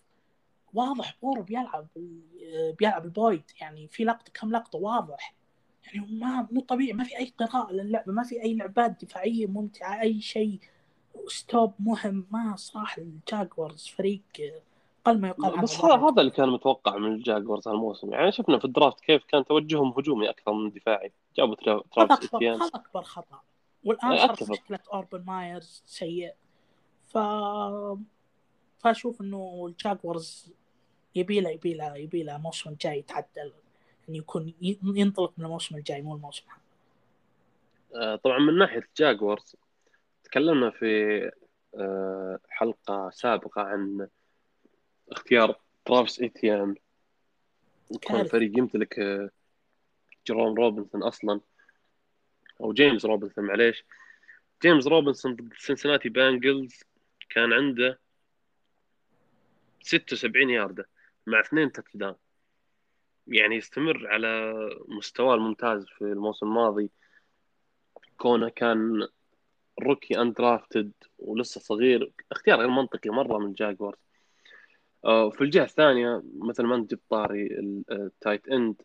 واضح بورو بيلعب بيلعب البويد. يعني في لقطة كم لقطة واضح. يعني ما مو طبيعي ما في أي قراءة للعبة ما في أي لعبات دفاعية ممتعة أي شيء stop مهم. ما صراحة الجاكورز فريق قل ما يقال بس. هذا هذا اللي كان متوقع من الجاكورز هالموسم. يعني شفنا في ال draft كيف كان توجههم هجومي أكثر من دفاعي. جابوا ترافيس هذا أكبر خطأ. والآن صارت أتفق. مشكله أوربن مايرز سيء. ف فأشوف إنه الجاكورز يبي له يبي له يبي له الموسم الجاي يتعدل. يعني يكون ينطلق من الموسم الجاي مو الموسم هذا آه، طبعا من ناحية الجاكورز تكلمنا في آه، حلقة سابقة عن اختيار ترافيس اتيان وكون كارثة. الفريق يمتلك آه، جيروم روبنسون أصلا. أو جيمس روبنسون معليش. جيمس روبنسون ضد سنسناتي بانجلز كان عنده 76 ياردة مع اثنين touchdown يعني يستمر على مستواه الممتاز في الموسم الماضي. كونه كان rookie undrafted ولسه صغير. اختيار غير منطقي مرة من جاكورز آه، في الجهة الثانية مثل ما أنت جبت طاري ال- ال tight end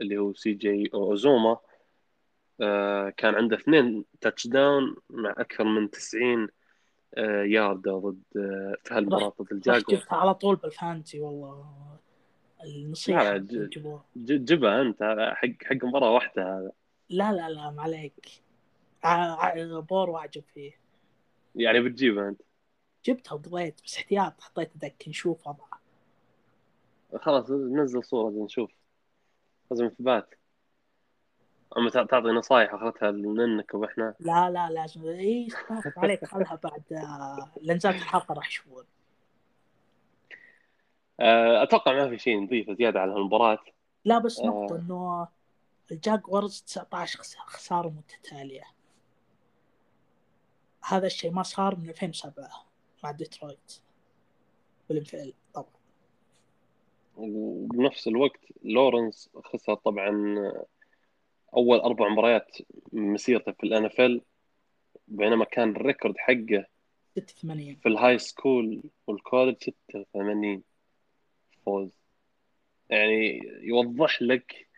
اللي هو سي جي اوزوما آه، كان عنده اثنين touchdown مع أكثر من 90 آه، ياردة ضد آه، في هالمباراه ضد رحت ال Jaguars جبتها على طول بال fantasy والله. النصيحة جبها أنت حق حق مباراه واحدة هذا. لا لا لا ما عليك. ع- ع- بورو اعجب فيه. يعني بتجيبها أنت؟ جبتها وقضيت بس احتياط حطيت دك نشوف وضعه. خلاص نزل صورة نشوف. لازم إثبات. أما تع- تعطي نصايح أخذتها منك وإحنا. لا لا لازم إي عليك خلها بعد آه، لأن نزلت الحلقة راح يشوفون. آه، أتوقع ما في شيء نضيفة زيادة على هالمباراة. لا بس آه. نقطة إنه ال Jaguars 19 خس- خسارة متتالية. هذا الشيء ما صار من 2007 مع ديترويت بالانفعال طبعا. وبنفس الوقت لورنس خسر طبعا أول أربع مباريات مسيرته في ال NFL بينما كان ال record حقه 86 في ال high school وال college 86 فوز. يعني يوضح لك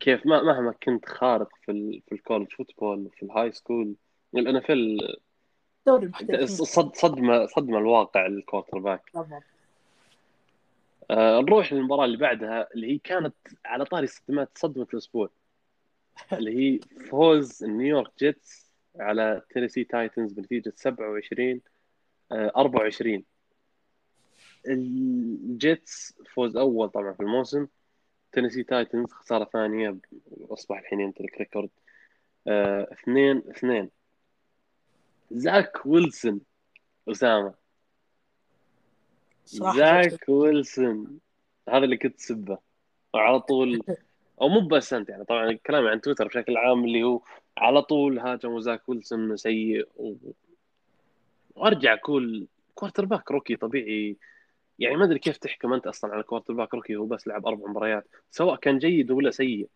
كيف ما مهما كنت خارق في ال في ال college football وفي ال high school ال NFL دوري صد صدمه صدمة الواقع ال quarterback آه نروح للمباراة اللي بعدها اللي هي كانت على طاري صدمات صدمة الأسبوع. اللي هي فوز نيويورك Jets على تينيسي Titans بنتيجة 27 آه 24 ال Jets فوز أول طبعا في الموسم. تينيسي Titans خسارة ثانية أصبح الحين يمتلك record. آه، اثنين اثنين. زاك ويلسون أسامة. زاك ويلسون. هذا اللي كنت تسبه. وعلى طول أو مو بس أنت يعني طبعا كلامي عن تويتر بشكل عام اللي هو على طول هاجموا زاك ويلسون سيء و... وأرجع أقول quarterback rookie طبيعي. يعني ما أدري كيف تحكم أنت أصلا على quarterback rookie هو بس لعب أربع مباريات سواء كان جيد ولا سيء.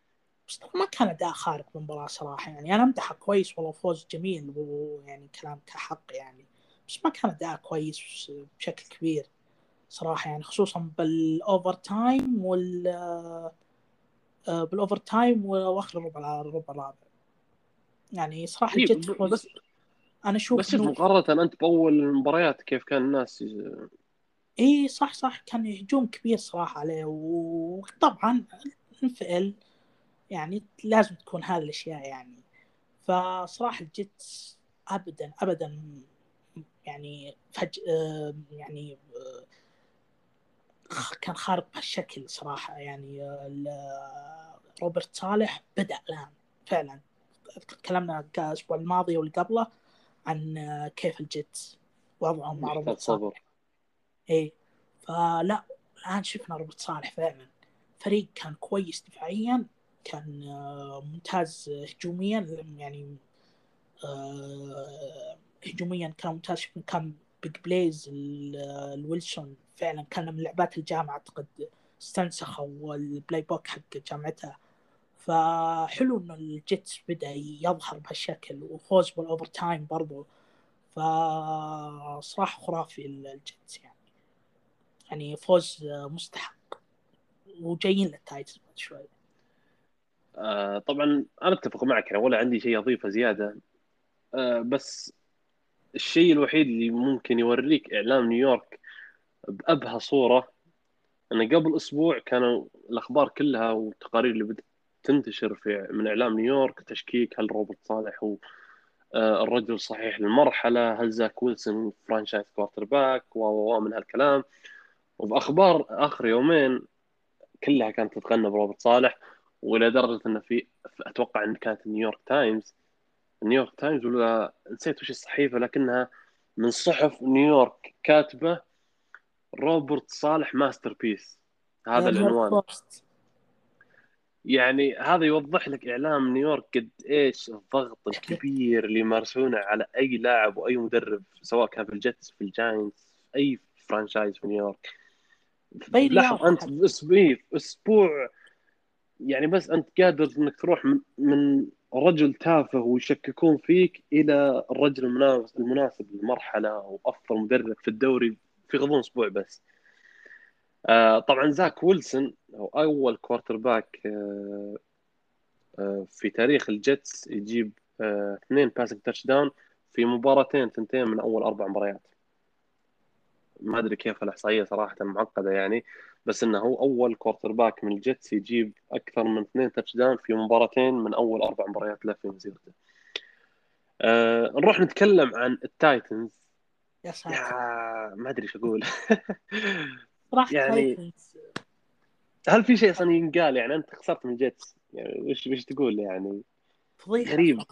بس ما كان أداء خارق بالمباراة صراحة يعني أنا امدحه كويس والله فوز جميل ويعني كلام كحق يعني بس ما كان أداء كويس بشكل كبير صراحة يعني خصوصا بال overtime وال بال overtime وآخر الربع الربع الرابع يعني صراحة إيه، فوز بس أنا أشوف بس إنه- مقارنة أنت بأول المباريات كيف كان الناس إي صح صح كان هجوم كبير صراحة عليه. وطبعا انفعل يعني لازم تكون هذه الأشياء يعني. فصراحة الجيتس ابدا ابدا يعني فج آه، يعني آه، كان خارق بهالشكل صراحة. يعني آه، ال- روبرت صالح بدأ الآن فعلا. تكلمنا الأسبوع الماضي واللي قبله عن آه، كيف الجيتس وضعهم مع روبرت صالح. صبر إيه فلا الآن شفنا روبرت صالح فعلا. فريق كان كويس دفاعيا كان آه، ممتاز هجوميا يعني آه، هجوميا كان ممتاز. شفنا كان big plays ال- الويلسون فعلا كان من لعبات الجامعة أعتقد استنسخوا ال playbook حق جامعته فحلو إنه ال Jets بدأ يظهر بهالشكل وفوز بال overtime برضو. فصراحة خرافي ال Jets يعني. يعني فوز مستحق. وجايين لل Titans بعد شوي. آه طبعا أنا أتفق معك يعني ولا عندي شيء أضيفه زيادة. آه بس الشيء الوحيد اللي ممكن يوريك إعلام نيويورك بأبهى صورة انه قبل أسبوع كانوا الأخبار كلها والتقارير اللي بدات تنتشر في من إعلام نيويورك تشكيك هل روبرت صالح هو آه، الرجل صحيح للمرحلة هل زاك ويلسون franchise quarterback و من هالكلام. وبأخبار آخر يومين كلها كانت تتغنى بروبرت صالح والى درجه انه في أتوقع إن كانت New York Times. New York Times ولا نسيت وش الصحيفة لكنها من صحف نيويورك كاتبة روبرت صالح masterpiece هذا العنوان. يعني هذا يوضح لك إعلام نيويورك قد إيش الضغط الكبير اللي يمارسونه على أي لاعب وأي مدرب سواء كان في ال Jets في ال Giants أي franchise في نيويورك. لاحظ أنت حتى. باسبوع أسبوع يعني بس أنت قادر إنك تروح من, من رجل تافه ويشككون فيك إلى الرجل المناسب المناسب للمرحلة وأفضل مدرب في الدوري. في غضون أسبوع بس. آه طبعا زاك ويلسون هو أول quarterback آه آه في تاريخ ال Jets يجيب آه اثنين passing touchdown في مباراتين ثنتين من أول أربع مباريات. ما أدري كيف الإحصائية صراحة معقدة يعني بس إنه هو أول quarterback من ال Jets يجيب أكثر من اثنين touchdown في مباراتين من أول أربع مباريات له في مسيرته. آه نروح نتكلم عن ال Titans يا ساتر. يا ما أدري إيش أقول. صراحة يعني- هل في شيء أصلا ينقال؟ يعني أنت خسرت من الجيتس يعني وش وش تقول يعني؟ فضيحة. غريب.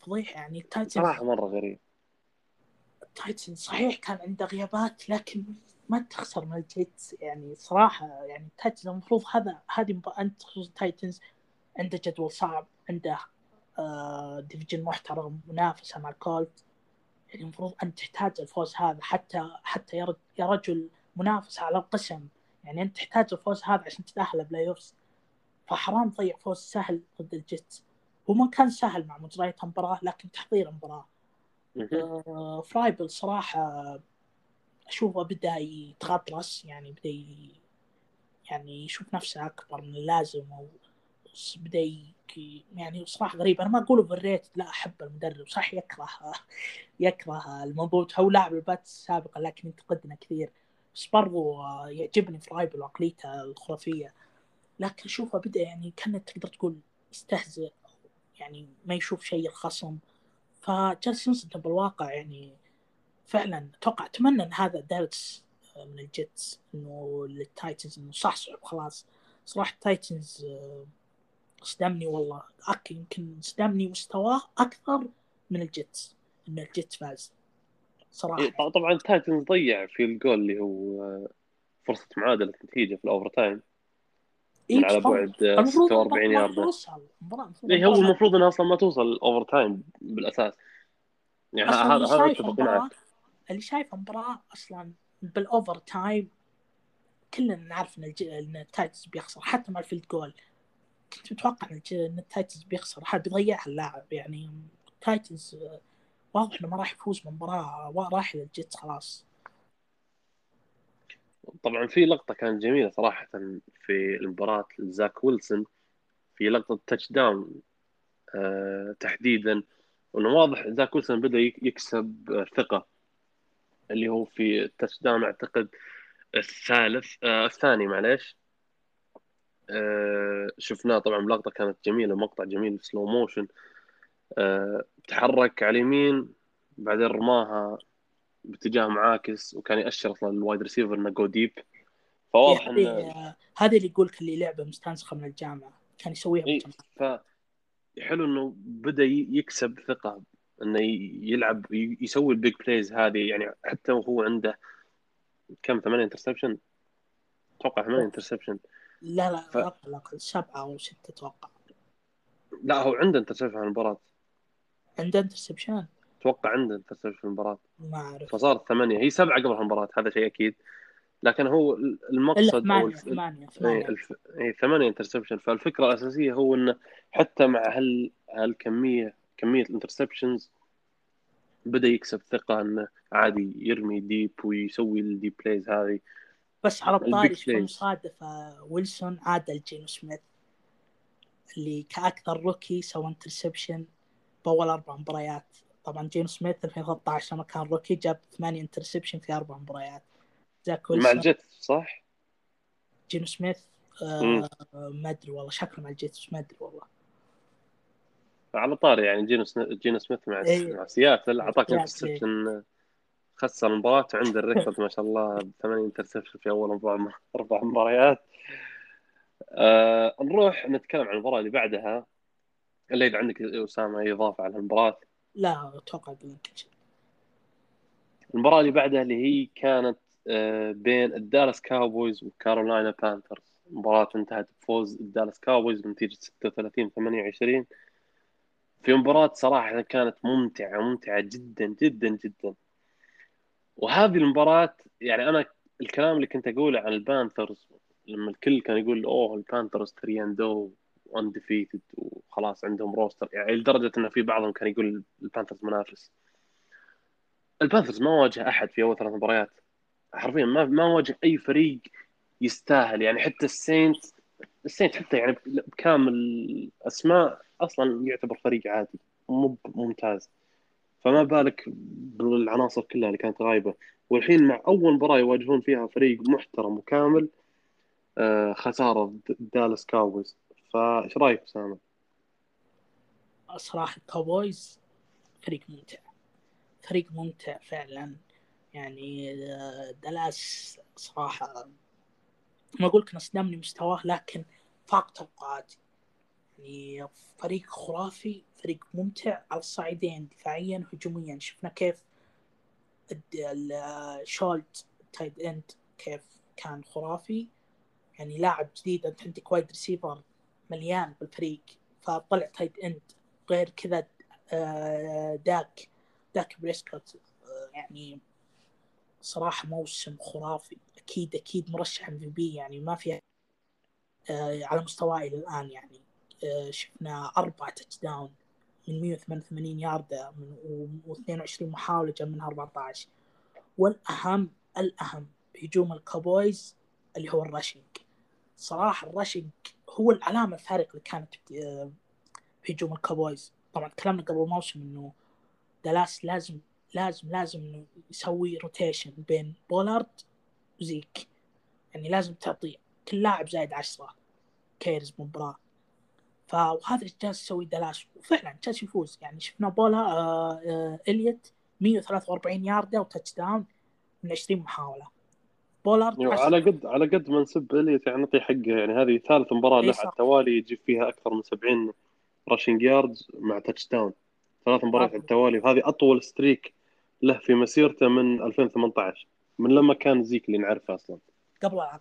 فضيحة يعني. التايتنز صراحة مرة غريب. التايتنز صحيح كان عنده غيابات لكن ما تخسر من الجيتس يعني صراحة يعني التايتنز المفروض هذا هذه أنت خصوصا التايتنز عنده جدول صعب عنده آه division محترم منافسة مع ال Colts يعني المفروض انت تحتاج الفوز هذا حتى حتى يا رجل, يا رجل منافسة على القسم. يعني أنت تحتاج الفوز هذا عشان تتأهل playoffs فحرام تضيع فوز سهل ضد الجيتس. هو ما كان سهل مع مجريات المباراة لكن تحضير المباراة. مهم. آه، فرايبل صراحة أشوفه بدأ يتغطرس يعني بدأ ي- يعني يشوف نفسه أكبر من اللازم أو بدأ ي- يعني صراحة غريب أنا ما أقول اوفر لا أحب المدرب صح يكره يكره الموضوع هو لاعب البات السابقة لكن ينتقدنا كثير. بس برضو يعجبني فرايبل وعقليته الخرافية. لكن أشوفه بدأ يعني كان تقدر تقول يستهزئ يعني ما يشوف شيء الخصم. فجالس ينصدم بالواقع يعني فعلا أتوقع أتمنى إن هذا درس من الجيتس إنه للتايتنز إنه صح صعب خلاص. صراحة التايتنز صدمني والله. أك يمكن صدمني مستواه أكثر من الجيتس إن الجيتس فاز. صراحة. إيه، طبعا التايتنز ضيع في الجول اللي هو فرصة معادلة نتيجة في ال overtime. من على بعد آه، المفروض 46 المباراة ياردة. توصل المباراة المفروض إيه هو المفروض انها أصلا ما توصل ال overtime بالأساس. يعني هذا هذا اتفق معك. اللي شايف المباراة أصلا بال overtime كلنا نعرف. إن التايتنز بيخسر حتى مع ال field goal. كنت متوقع إن, التايتنز بيخسر؟ هذا بيضيعها اللاعب يعني التايتنز واضح إنه ما راح يفوز بمباراة راح للجيتس خلاص. طبعا في لقطة كانت جميلة صراحة في المباراة زاك ويلسون في لقطة touchdown أه تحديدا وإنه واضح زاك ويلسون بدأ يكسب ثقة اللي هو في ال touchdown أعتقد الثالث آه الثاني معليش. آه شفناه طبعا بلقطة كانت جميلة مقطع جميل slow motion آه تحرك على اليمين بعدين رماها باتجاه معاكس وكان يأشر أصلا ال wide receiver إنه go deep فواضح انه آه، هذا اللي يقول لك اللي لعبة مستنسخه من الجامعة. كان يسويها إيه ف حلو إنه بدأ يكسب ثقة إنه يلعب يسوي ال big plays هذه. يعني حتى وهو عنده كم ثمانية interception أتوقع ثمانية interception لا لا ف... أقل سبعة أو ستة أتوقع. لا هو عنده interception في المباراة. عنده interception؟ أتوقع عنده interception في المباراة. ما أعرف. فصارت ثمانية هي سبعة قبل المباراة هذا شيء أكيد. لكن هو المقصد ثمانية ثمانية ثمانية. اي ثمانية interception. فالفكرة الأساسية هو إنه حتى مع هال هالكمية كمية ال interceptions بدأ يكسب ثقة إنه عادي يرمي deep ويسوي ال deep plays هذه. بس على الطاري شوف مصادفة ويلسون عادل جينو سميث اللي كأكثر rookie سوى interception بأول أربع مباريات. طبعا جينو سميث 2013 لما كان rookie جاب ثمانية interception في أربع مباريات. زاك ويلسون. مع الجيت صح؟ جينو سميث آه ما أدري والله شكله مع الجيت ما أدري والله. على طاري يعني جينو جينو سميث مع إيه. مع سياتل أعطاك interception خسر المباراة وعنده ال record ما شاء الله بثمانية interception في أول أربع أربع مباريات. آه نروح نتكلم عن المباراة اللي بعدها. اللي إذا عندك أسامة أي إضافة على المباراة؟ لا أتوقع المباراة اللي بعدها اللي هي كانت آه، بين الدالاس كاوبويز وكارولاينا بانثرز. مباراة انتهت بفوز الدالاس كاوبويز بنتيجة 36 28 في مباراة صراحة كانت ممتعة ممتعة جدا جدا جدا. وهذه المباراة يعني أنا الكلام اللي كنت أقوله عن البانثرز لما الكل كان يقول أوه البانثرز 3 and undefeated وخلاص عندهم roster يعني لدرجة أنه في بعضهم كان يقول البانثرز منافس. البانثرز ما واجه أحد في أول ثلاث مباريات. حرفيا ما ما واجه أي فريق يستاهل. يعني حتى السينتس السينتس حتى يعني بكامل اسماء أصلا يعتبر فريق عادي مو ممتاز. فما بالك بالعناصر كلها اللي كانت غايبة. والحين مع أول مباراة يواجهون فيها فريق محترم وكامل آه خسارة دالاس كاوبويز. فايش رأيك اسامه؟ صراحة الكاوبويز فريق ممتع. فريق ممتع فعلا. يعني آه، دالاس صراحة ما أقول لك انه مستواه لكن فاق توقعاتي. يعني فريق خرافي فريق ممتع على الصعيدين دفاعيا هجوميا. شفنا كيف الشولت تايد اند كيف كان خرافي. يعني لاعب جديد انت عندك وايد ريسيفر مليان بالفريق فطلع تايد اند غير كذا آه، داك داك بريسكوت آه، يعني صراحة موسم خرافي. أكيد أكيد مرشح ام في بي يعني ما في آه، على مستواه إلى الآن يعني. شفنا أربع تاتش داون من 188 ياردة و22 محاولة جاب منها 14 والأهم الأهم هجوم الكابويز اللي هو ال rushing صراحة ال rushing هو العلامة الفارقة اللي كانت آه، في هجوم الكابويز طبعا تكلمنا قبل الموسم إنه دالاس لازم لازم لازم إنه يسوي rotation بين بولارد وزيك. يعني لازم تعطي كل لاعب زايد عشرة. carries مباراة. فهذا جالس يسوي دلاس وفعلا جالس يفوز. يعني شفنا بولا آه آه اليوت 143 ياردة و touchdown من 20 محاولة. بولارد على قد على قد ما نسب اليوت يعني نعطي حقه يعني هذه ثالث مباراة له على التوالي يجيب فيها أكثر من 70 rushing yards مع touchdown. ثلاث مباريات على التوالي وهذه أطول streak له في مسيرته من 2018 من لما كان زيك اللي نعرفه أصلا. قبل العقد.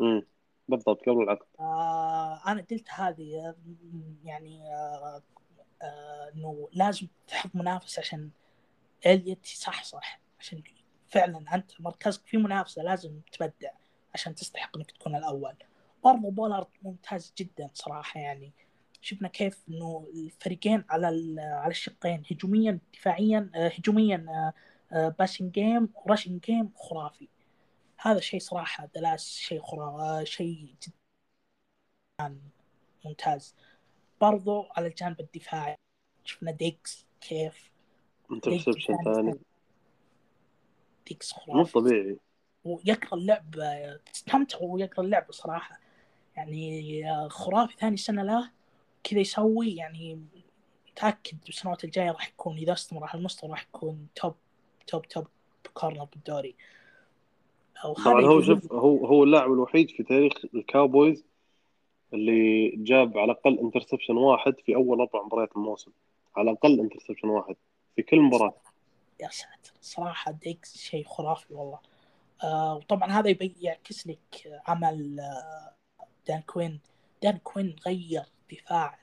امم بالضبط قبل العقد. آه أنا قلت هذه يعني آه آه إنه لازم تحط منافس عشان اليوت صح صح. عشان فعلا أنت مركزك في منافسة لازم تبدع عشان تستحق إنك تكون الأول. برضو بولارد ممتاز جدا صراحة يعني. شفنا كيف إنه الفريقين على على الشقين هجوميا دفاعيا آه، هجوميا passing game و rushing game خرافي. هذا شيء صراحة دلاس شيء خرافي شيء جدا ممتاز. برضو على الجانب الدفاعي شفنا ديكس كيف؟ انترسبشن ثاني؟ ديقز مو خرافي. طبيعي. ويقرأ اللعب تستمتع وهو يقرا اللعب صراحة. يعني خرافي ثاني سنة له كذا يسوي يعني متأكد بالسنوات الجاية راح يكون إذا استمر على المستوى راح يكون top top top corner بالدوري. أو طبعا هو شوف هو هو اللاعب الوحيد في تاريخ الكاوبويز اللي جاب على الأقل interception واحد في أول أربع مباريات الموسم. على الأقل interception واحد في كل مباراة. يا ساتر صراحة ديقز شيء خرافي والله. آه وطبعا هذا يعكس لك عمل آه دان كوين. دان كوين غير دفاع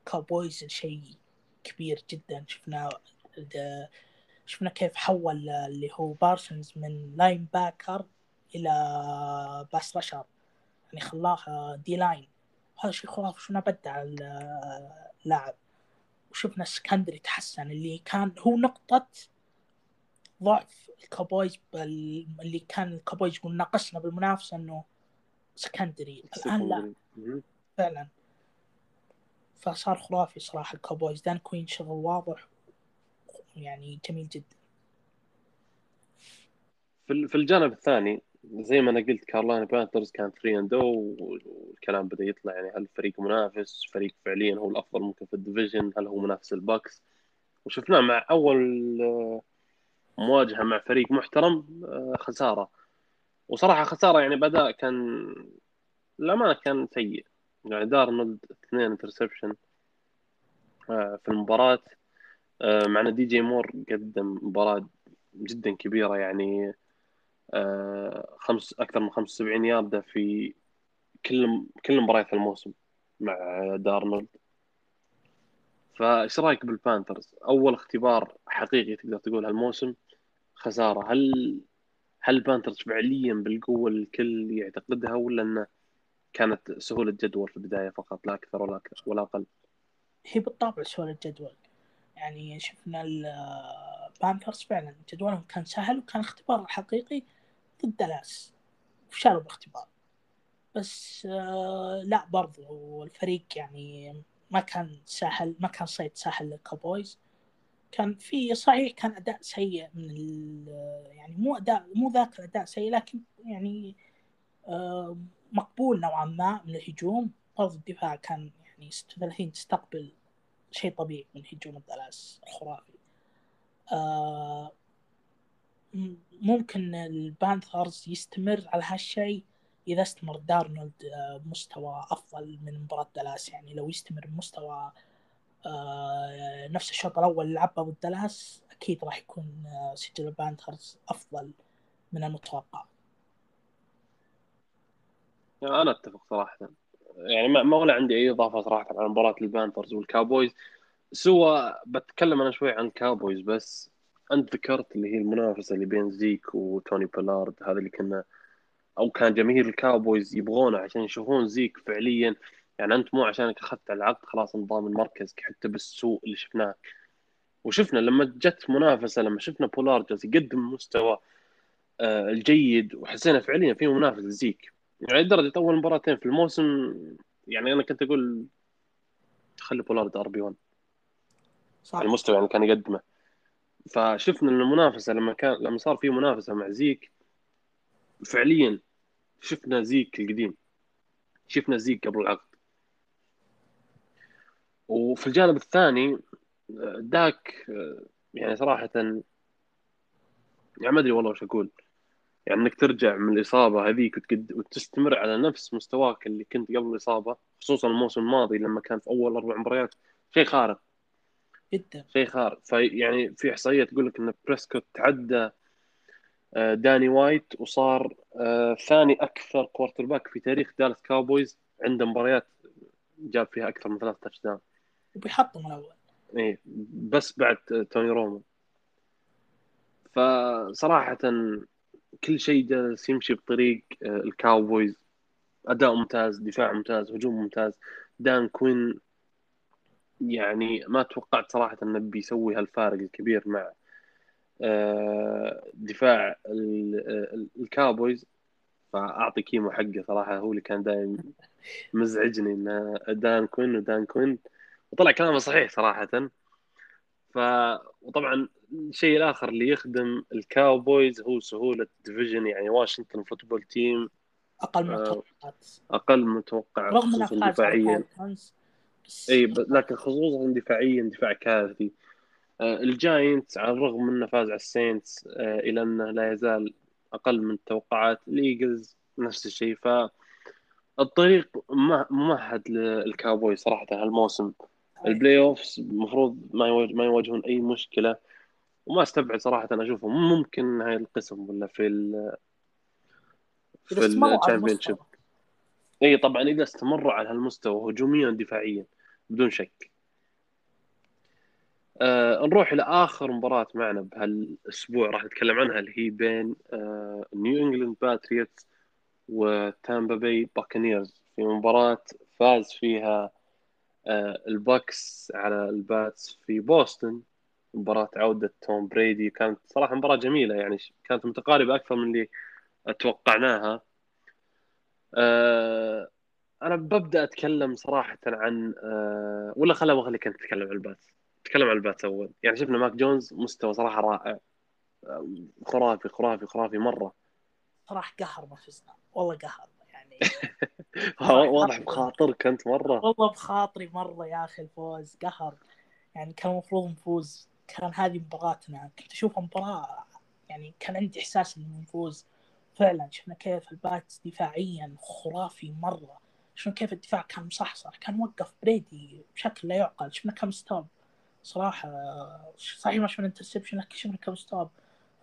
الكاوبويز لشيء كبير جدا. شفنا د- شفنا كيف حول آه، اللي هو بارسونز من linebacker إلى pass rusher يعني خلاه آه، D-line هذا شيء خرافي شفنا بدع ال- اللاعب. وشفنا secondary تحسن اللي كان هو نقطة ضعف الكابويز. اللي كان الكابويز يقول ناقصنا بالمنافسة إنه secondary الآن لا. فعلا. فصار خرافي صراحة الكابويز. دان كوين شغل واضح يعني جميل جدا. في الجانب الثاني زي ما أنا قلت كارولاينا بانثرز كان 3 and والكلام بدأ يطلع يعني هل الفريق منافس؟ فريق فعليا هو الأفضل ممكن في ال division هل هو منافس البكس؟ وشفناه مع أول آه، مواجهة مع فريق محترم آه، خسارة. وصراحة خسارة يعني بأداء كان للأمانة كان سيء. يعني دارنولد اثنين interception في المباراة آه، مع إن دي جي مور قدم مباراة جدا كبيرة يعني آه، خمس أكثر من 75 ياردة في كل كل مباريات الموسم مع دارنولد. فايش رأيك بالبانثرز؟ أول اختبار حقيقي تقدر تقول هالموسم. خسارة. هل هل البانثرز فعليا بالقوة اللي الكل يعتقدها ولا إنه كانت سهولة جدول في البداية فقط؟ لا أكثر ولا أكثر ولا أقل؟ هي بالطبع سؤال الجدول يعني شفنا البانثرز فعلا جدولهم كان سهل وكان اختبار حقيقي ضد دالاس. وفشلوا بالاختبار. بس آه لا برضو الفريق يعني ما كان سهل ما كان صيد سهل للكابويز. كان في صحيح كان أداء سيء من ال- يعني مو أداء مو ذاك الأداء سيء لكن يعني آه مقبول نوعا ما من الهجوم. برضو الدفاع كان يعني 36 تستقبل شيء طبيعي من هجوم الدلاس الخرافي. آه ممكن البانثرز يستمر على هالشيء إذا استمر دارنولد آه، بمستوى أفضل من مباراة دلاس يعني لو يستمر بمستوى آه، نفس الشوط الأول اللي لعبه ضد دلاس أكيد راح يكون آه، سجل البانثرز أفضل من المتوقع. أنا أتفق صراحة. يعني ما ولا عندي أي إضافة صراحة على مباراة البانثرز والكاوبويز. سوى بتكلم أنا شوي عن الكاوبويز بس أنت ذكرت اللي هي المنافسة اللي بين زيك وتوني بولارد هذا اللي كنا أو كان جماهير الكاوبويز يبغونه عشان يشوفون زيك فعليا. يعني أنت مو عشانك أخذت العقد خلاص انضام المركز حتى بالسوء اللي شفناه. وشفنا لما جت منافسة لما شفنا بولارد جالس يقدم مستوى آه، الجيد وحسينا فعليا في منافسه لزيك يعني لدرجة أول مباراتين في الموسم يعني أنا كنت أقول خلي بولارد RB 1 صح. على المستوى يعني كان يقدمه. فشفنا إن المنافسة لما كان لما صار في منافسة مع زيك فعليا شفنا زيك القديم. شفنا زيك قبل العقد. وفي الجانب الثاني داك يعني صراحة يعني ما أدري والله وش أقول. يعني إنك ترجع من الإصابة هذيك وتقد... وتستمر على نفس مستواك اللي كنت قبل الإصابة خصوصا الموسم الماضي لما كان في أول أربع مباريات شيء خارق. جدا. شيء خارق فيعني في إحصائية تقول لك إن بريسكوت تعدى آه، داني وايت وصار آه، ثاني أكثر quarterback في تاريخ دالاس كاوبويز عنده مباريات جاب فيها أكثر من ثلاث touchdown وبيحطم الأول. إيه بس بعد توني رومان. فصراحة كل شيء جالس يمشي بطريق آه، الكاوبويز. أداء ممتاز دفاع ممتاز هجوم ممتاز. دان كوين يعني ما توقعت صراحة إنه بيسوي هالفارق الكبير مع آه، دفاع ال- الكاوبويز. فأعطي كيمو حقه صراحة هو اللي كان دايم مزعجني انه دان كوين ودان كوين. وطلع كلامه صحيح صراحة. ف وطبعا الشيء الآخر اللي يخدم الكاوبويز هو سهولة division يعني واشنطن فوتبول تيم أقل من آه، التوقعات أقل رغم على دفاعيا. الفالكونز، بس إي لكن خصوصا دفاعيا دفاع كارثي آه، الجاينتس على الرغم إنه فاز على السينتس آه، إلى إنه لا يزال أقل من التوقعات الايجلز نفس الشيء. ف الطريق ممهد للكاوبوي صراحة هالموسم. ال playoffs المفروض ما ما يواجهون أي مشكلة. وما استبعد صراحة أنا أشوفهم. ممكن هاي القسم ولا في ال في إذا استمروا على ال championship المستوى. إي طبعا إذا استمروا على هالمستوى هجوميا ودفاعيا بدون شك. آه نروح إلى آخر مباراة معنا بهالأسبوع. راح نتكلم عنها اللي هي بين آه نيو انجلاند باتريوتس وتامبا باي بكانيرز في مباراة فاز فيها آه الباكس على الباتس في بوسطن. مباراة عودة توم بريدي. كانت صراحة مباراة جميلة يعني كانت متقاربة أكثر من اللي توقعناها أنا ببدأ أتكلم صراحة عن آه ولا خلا بخليك انت تتكلم عن البات. تكلم عن البات أول. يعني شفنا ماك جونز مستوى صراحة رائع. آه، خرافي خرافي خرافي مرة. صراحة قهر ما فزنا والله قهر. يعني واضح بخاطرك أنت مرة. والله بخاطري مرة يا أخي الفوز. قهر. يعني كان المفروض نفوز. كان هذه مباراتنا. كنت أشوفها مباراة. يعني كان عندي إحساس انه نفوز فعلا شفنا كيف البات دفاعيا خرافي مرة. شفنا كيف الدفاع كان مصحصح كان وقف بريدي بشكل لا يعقل. شفنا كم stop. صراحة صحيح ما شفنا interception لكن شفنا كم stop.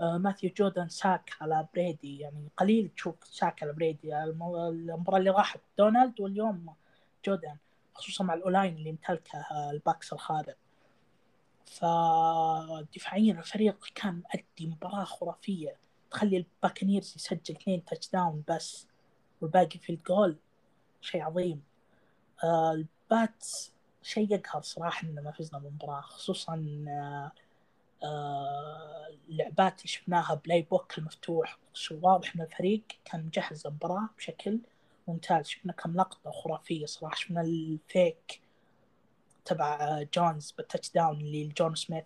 آه، ماثيو جودون sack على بريدي. يعني قليل تشوف sack على بريدي. المباراة اللي راحت. دونالد واليوم جودون خصوصا مع ال O-line اللي امتلكه الباكس الخارق. فدفاعيا الفريق كان مؤدي مباراة خرافية. تخلي البكانيرز يسجل اثنين touchdown بس والباقي في الجول شيء عظيم. آه الباتس شيء يقهر صراحة إن ما فزنا بالمباراة خصوصا آه آه اللعبات اللي شفناها playbook المفتوح. واضح إن الفريق كان مجهز المباراة بشكل ممتاز. شفنا كم لقطة خرافية صراحة. شفنا ال fake تبع جونز بال touchdown اللي لجونو سميث.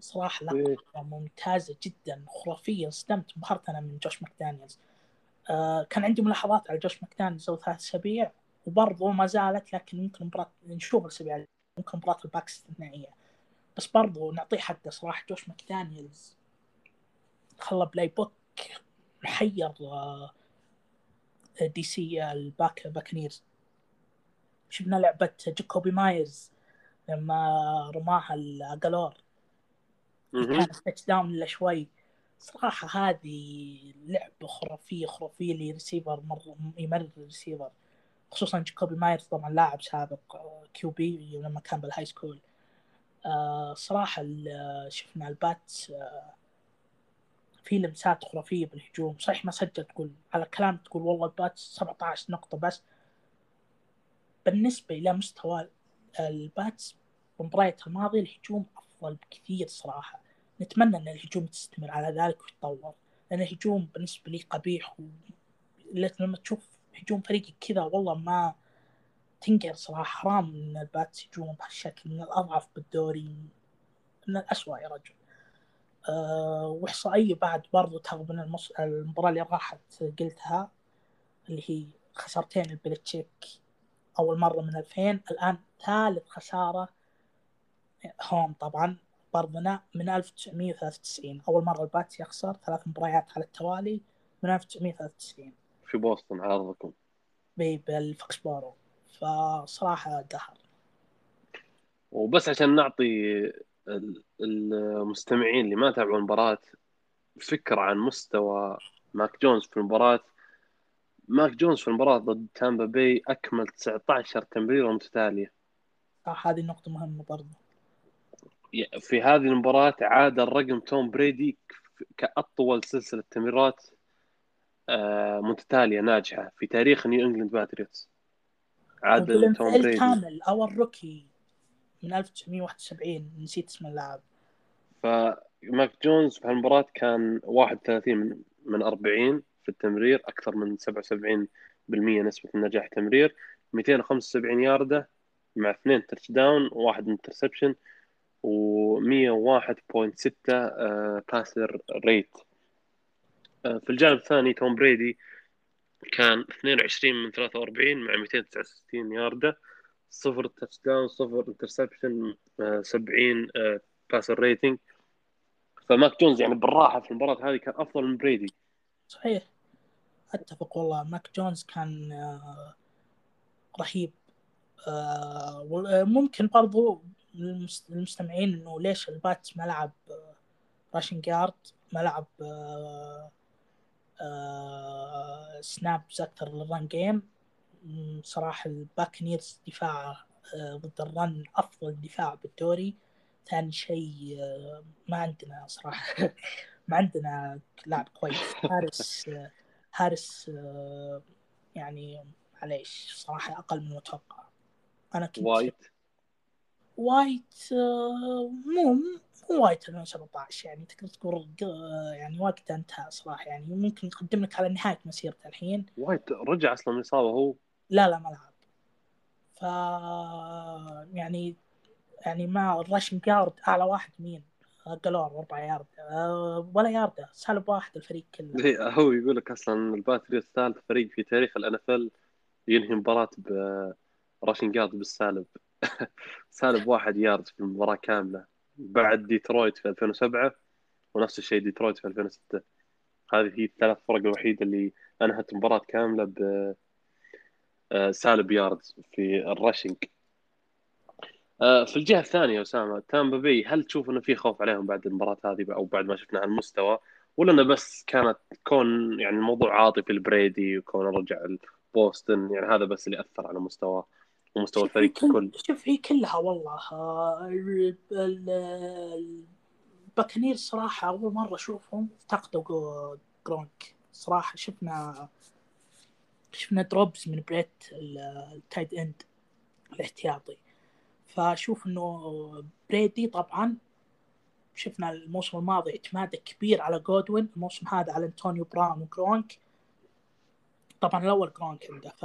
صراحة لقطة ممتازة جدا. خرافية انصدمت انبهرت أنا من جوش ماكدانيلز. آه كان عندي ملاحظات على جوش ماكدانيلز. أو ثلاث أسابيع وبرضه ما زالت لكن ممكن مباراة نشوف الأسابيع ممكن مباراة الباكس استثنائية بس برضه نعطيه حقه صراحة. جوش ماكدانيلز خلى playbook محير آه DC الباك بكانيرز. شفنا لعبة جاكوبي مايرز لما رماها لاجالور مهم. كانت touchdown إلا شوي. صراحة هذه لعبة خرافية خرافية لريسيفر مرة يمرر الريسيفر. خصوصا جاكوبي مايرز طبعا لاعب سابق آه، QB لما كان بال high school. آه، صراحة ال- شفنا البات آه، في لمسات خرافية بالهجوم. صحيح ما سجل تقول على كلام تقول والله البات 17 نقطة بس. بالنسبة إلى مستوى الباتس بالمباريات الماضية الهجوم أفضل بكثير صراحة. نتمنى أن الهجوم تستمر على ذلك ويتطور. لأن الهجوم بالنسبة لي قبيح و... لما تشوف هجوم فريقك كذا والله ما تنقهر صراحة. حرام أن الباتس يجون بهالشكل من الأضعف بالدوري من الأسوأ يا رجل. أه وإحصائية بعد برضو ترى من المص... المباراة اللي راحت قلتها اللي هي خسارتين لبيلتشيك أول مرة من 2000 الآن ثالث خسارة home طبعا برضنا من 1993 أول مرة ال Pats يخسر ثلاث مباريات على التوالي من 1993 في بوسطن على أرضكم. بي- بالفوكسبورو. فصراحة قهر وبس عشان نعطي ال- المستمعين اللي ما تابعوا المباراة فكرة عن مستوى ماك جونز في المباراة. ماك جونز في المباراة ضد تامبا باي أكمل 19 تمريرة متتالية. هذه نقطة مهمة برضو. في هذه المباراة عاد الرقم توم بريدي كأطول سلسلة تمريرات آه، متتالية ناجحة في تاريخ نيو إنجلاند باتريوتس. عاد توم بريدي. كامل أو ال rookie من 1971 نسيت اسم اللاعب. فماك جونز في هالمباراة كان 31 من من 40 في التمرير أكثر من 77% نسبة النجاح تمرير 275 ياردة مع اثنين touchdown وواحد interception. و101.6 passer rate. في الجانب الثاني توم بريدي كان 22 من 43 مع 269 ياردة. صفر touchdown صفر interception 70 passer rating. فماك جونز يعني بالراحة في المباراة هذه كان أفضل من بريدي. صحيح. أتفق والله. ماك جونز كان آه، رهيب. آه، ممكن برضو للمستمعين إنه ليش ال Pats ما لعب rushing yard ما لعب snaps أكثر لل run game صراحة ال Buccaneers دفاع آه، ضد ال run أفضل دفاع بالدوري. ثاني شيء آه، ما عندنا صراحة ما عندنا لاعب كويس. هاريس هاريس يعني معليش صراحة أقل من المتوقع. أنا كنت وايت وايت مو مو وايت 2017 يعني تقدر تقول يعني وقته انتهى صراحة يعني ممكن يقدم لك على نهاية مسيرته الحين. وايت رجع أصلا من إصابة هو؟ لا لا ما لعب. ف يعني يعني ما ال rushing yard أعلى واحد مين؟ تيلور أربع يارد. أه ولا يارده سالب واحد الفريق كله. إيه، هو يقول لك أصلا ال Patriots ثالث فريق في تاريخ ال NFL ينهي مباراة ب rushing yard بالسالب. سالب واحد يارد في المباراة كاملة. بعد ديترويت في 2007 ونفس الشيء ديترويت في 2006 هذه هي الثلاث فرق الوحيدة اللي أنهت مباراه كاملة ب آه، سالب يارد في ال rushing آه، في الجهة الثانية أسامة تامبا بي هل تشوف إنه في خوف عليهم بعد المباراة هذه أو بعد ما شفنا هالمستوى ولا إنه بس كانت كون يعني الموضوع عاطفي لبريدي وكون رجع بوسطن يعني هذا بس اللي أثر على مستواه. ومستوى الفريق ككل شوف هي كلها والله ال Buccaneers صراحة أول مرة أشوفهم افتقدوا Gronk. صراحة شفنا شفنا drops من بريت ال tight end الاحتياطي. فأشوف إنه بريدي طبعا شفنا الموسم الماضي اعتماده كبير على جودوين الموسم هذا على أنطونيو براون و Gronk. طبعا الأول Gronk عنده ف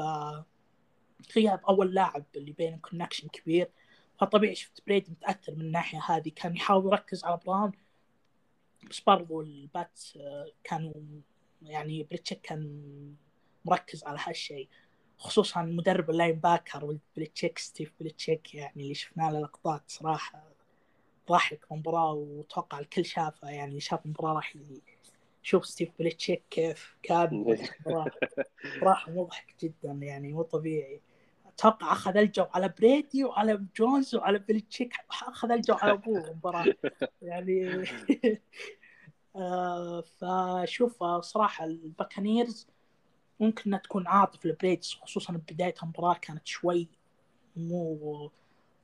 غياب أول لاعب اللي بينهم connection كبير. فطبيعي شفت بريدي متأثر من الناحية هذه. كان يحاول يركز على براون. بس برضو ال Pats آه، كانوا يعني بليتشيك كان مركز على هالشيء. خصوصا مدرب ال linebacker والبليتشيك ستيف بليتشيك يعني اللي شفنا له لقطات صراحة ضحك مباراة واتوقع الكل شافها يعني شاف المباراة راح شوف ستيف بليتشيك كيف كان. راح مضحك جدا يعني مو طبيعي. أتوقع أخذ الجو على بريدي وعلى جونز وعلى بليتشيك أخذ الجو على أبوه المباراه يعني آه فشوف صراحة ال Buccaneers ممكن إنها تكون عاطفة لبريدي خصوصا بداية المباراة كانت شوي مو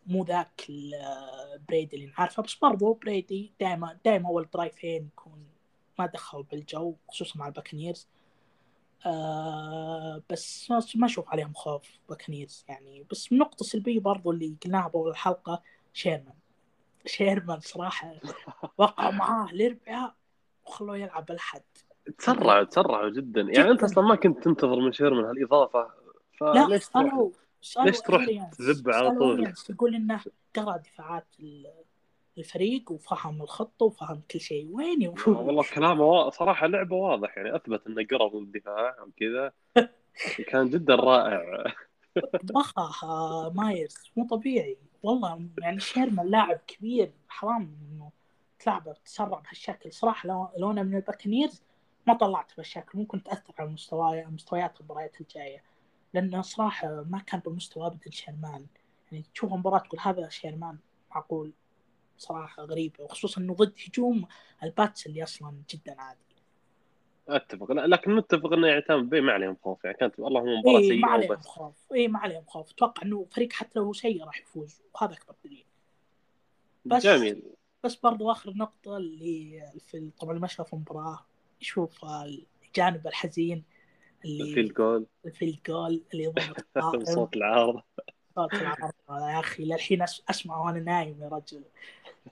مو ذاك البريدي اللي نعرفه. بس برضو بريدي دائما دائما اول drive-ين يكون ما دخلوا بالجو خصوصا مع ال Buccaneers آه بس ما أشوف عليهم خوف Buccaneers يعني. بس نقطة سلبية برضو اللي قلناها بأول الحلقة شيرمان. شيرمان صراحة وقع معاه الاربعاء وخلوه يلعب الحد تسرعوا تسرعوا جدا. يعني أنت أصلا ما كنت تنتظر من شيرمان هالإضافة فليش تروح ليش تروح تذب على طول؟ يقول إنه قرأ دفاعات الفريق وفهم الخطه وفهم كل شيء. وين والله كلامه صراحة لعبة واضح يعني أثبت إنه قرا الدفاع وكذا كان جدا رائع. ضخها مايرز مو طبيعي. والله يعني شيرمان لاعب كبير حرام إنه تلعبه تسرع بهالشكل صراحة لو لو أنا من الباكنيرز ما طلعت بهالشكل ممكن تاثر على مستواي مستويات المباريات الجاية. لأنه صراحة ما كان بمستوى ابدا شيرمان. يعني تشوف مباراة تقول هذا شيرمان معقول. صراحة غريبة وخصوصا إنه ضد هجوم الباتس اللي أصلا جدا عادي. أتفق لكن نتفق إنه يعني تام بي ما عليهم خوف يعني كانت اللهم مباراة إيه سيئة ما عليهم. خوف اي ما عليهم خوف. أتوقع إنه فريق حتى لو سيء راح يفوز وهذا أكبر دليل. بس جميل. بس برضو آخر نقطة اللي في طبعا ما شاف المباراة يشوف الجانب الحزين اللي ال field goal ال field goal اللي ضرب صوت العارضه صوت العارضه يا أخي للحين اسمع وأنا نايم يا رجل.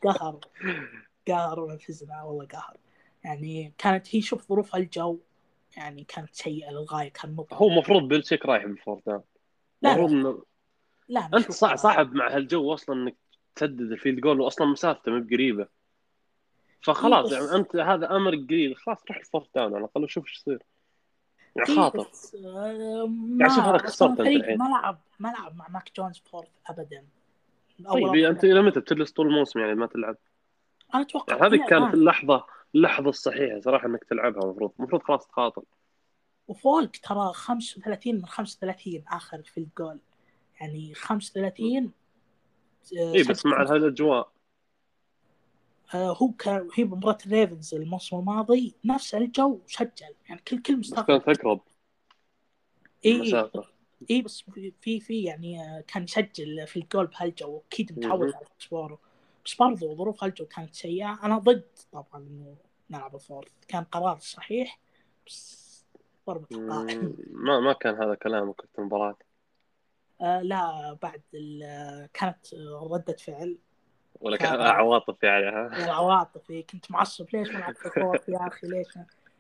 قهر. قهر ونفذنا والله قهر. يعني كانت هي شوف ظروف الجو يعني كانت سيئة للغاية كان مطر هو المفروض بيلتشيك رايح بال fourth down لا، لا. انه لا أنت صعب صعب مع هالجو أصلا إنك تسدد ال field goal واصلا مسافته مو بقريبة. فخلاص إيه، يعني أنت هذا أمر قليل. خلاص روح ال fourth down على الأقل شوف إيش يصير. يعني إيه، خاطر. آه، يعني شوف ما هذا خسرت الفريق الحين. ما لعب ما لعب مع ماك جونز فورث ابدا. طيب أنت إلى متى بتجلس طول الموسم يعني ما تلعب؟ أنا أتوقع يعني هذه كانت. اللحظة اللحظة الصحيحة صراحة إنك تلعبها المفروض المفروض خلاص تخاطر وفولك ترى 35 من 35 آخر في الجول يعني 35 آه، اي بس مع هالاجواء آه، هو كان هي بمباراة الريفنز الموسم الماضي نفس الجو سجل. يعني كل كل مستغرب كانت أقرب اي اي بس في- في يعني آه، كان يسجل في الجول بهالجو أكيد متعود. على سبورو بس برضو ظروف هالجو كانت سيئة. أنا ضد طبعا إنه نلعب الفورث كان قرار صحيح بس ضربة القائم. ما ما كان هذا كلامك في المباراة. آه لا بعد ال- كانت آه، ردة فعل. ولا كان- كان عواطف يعني ها؟ العواطف كنت معصب. ليش ما لعبت في الفورث يا أخي؟ ليش؟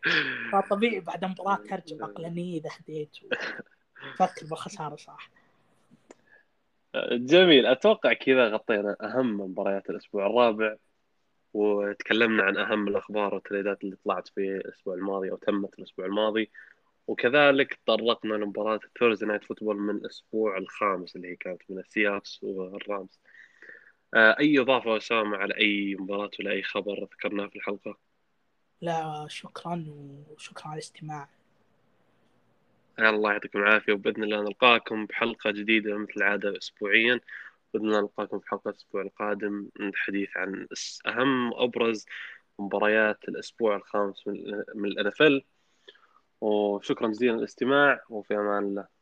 فطبيعي بعد مباراة ترجع عقلانية إذا هديت. وفكر بالخسارة صح. جميل. أتوقع كذا غطينا أهم مباريات الأسبوع الرابع وتكلمنا عن أهم الأخبار وال trades اللي طلعت في الأسبوع الماضي أو تمت الأسبوع الماضي. وكذلك تطرقنا لمباراة ال Thursday Night Football من الأسبوع الخامس اللي هي كانت بين السيهوكس والرامز. آه، أي إضافة اسامة على أي مباراة ولا أي خبر ذكرناه في الحلقة؟ لا شكرا وشكرا على الاستماع. الله يعطيكم العافية وبإذن الله نلقاكم بحلقة جديدة مثل العادة أسبوعيا. بإذن الله نلقاكم في حلقة الأسبوع القادم الحديث عن أهم وأبرز مباريات الأسبوع الخامس من الأنفل وشكرا جزيلا للاستماع وفي أمان الله.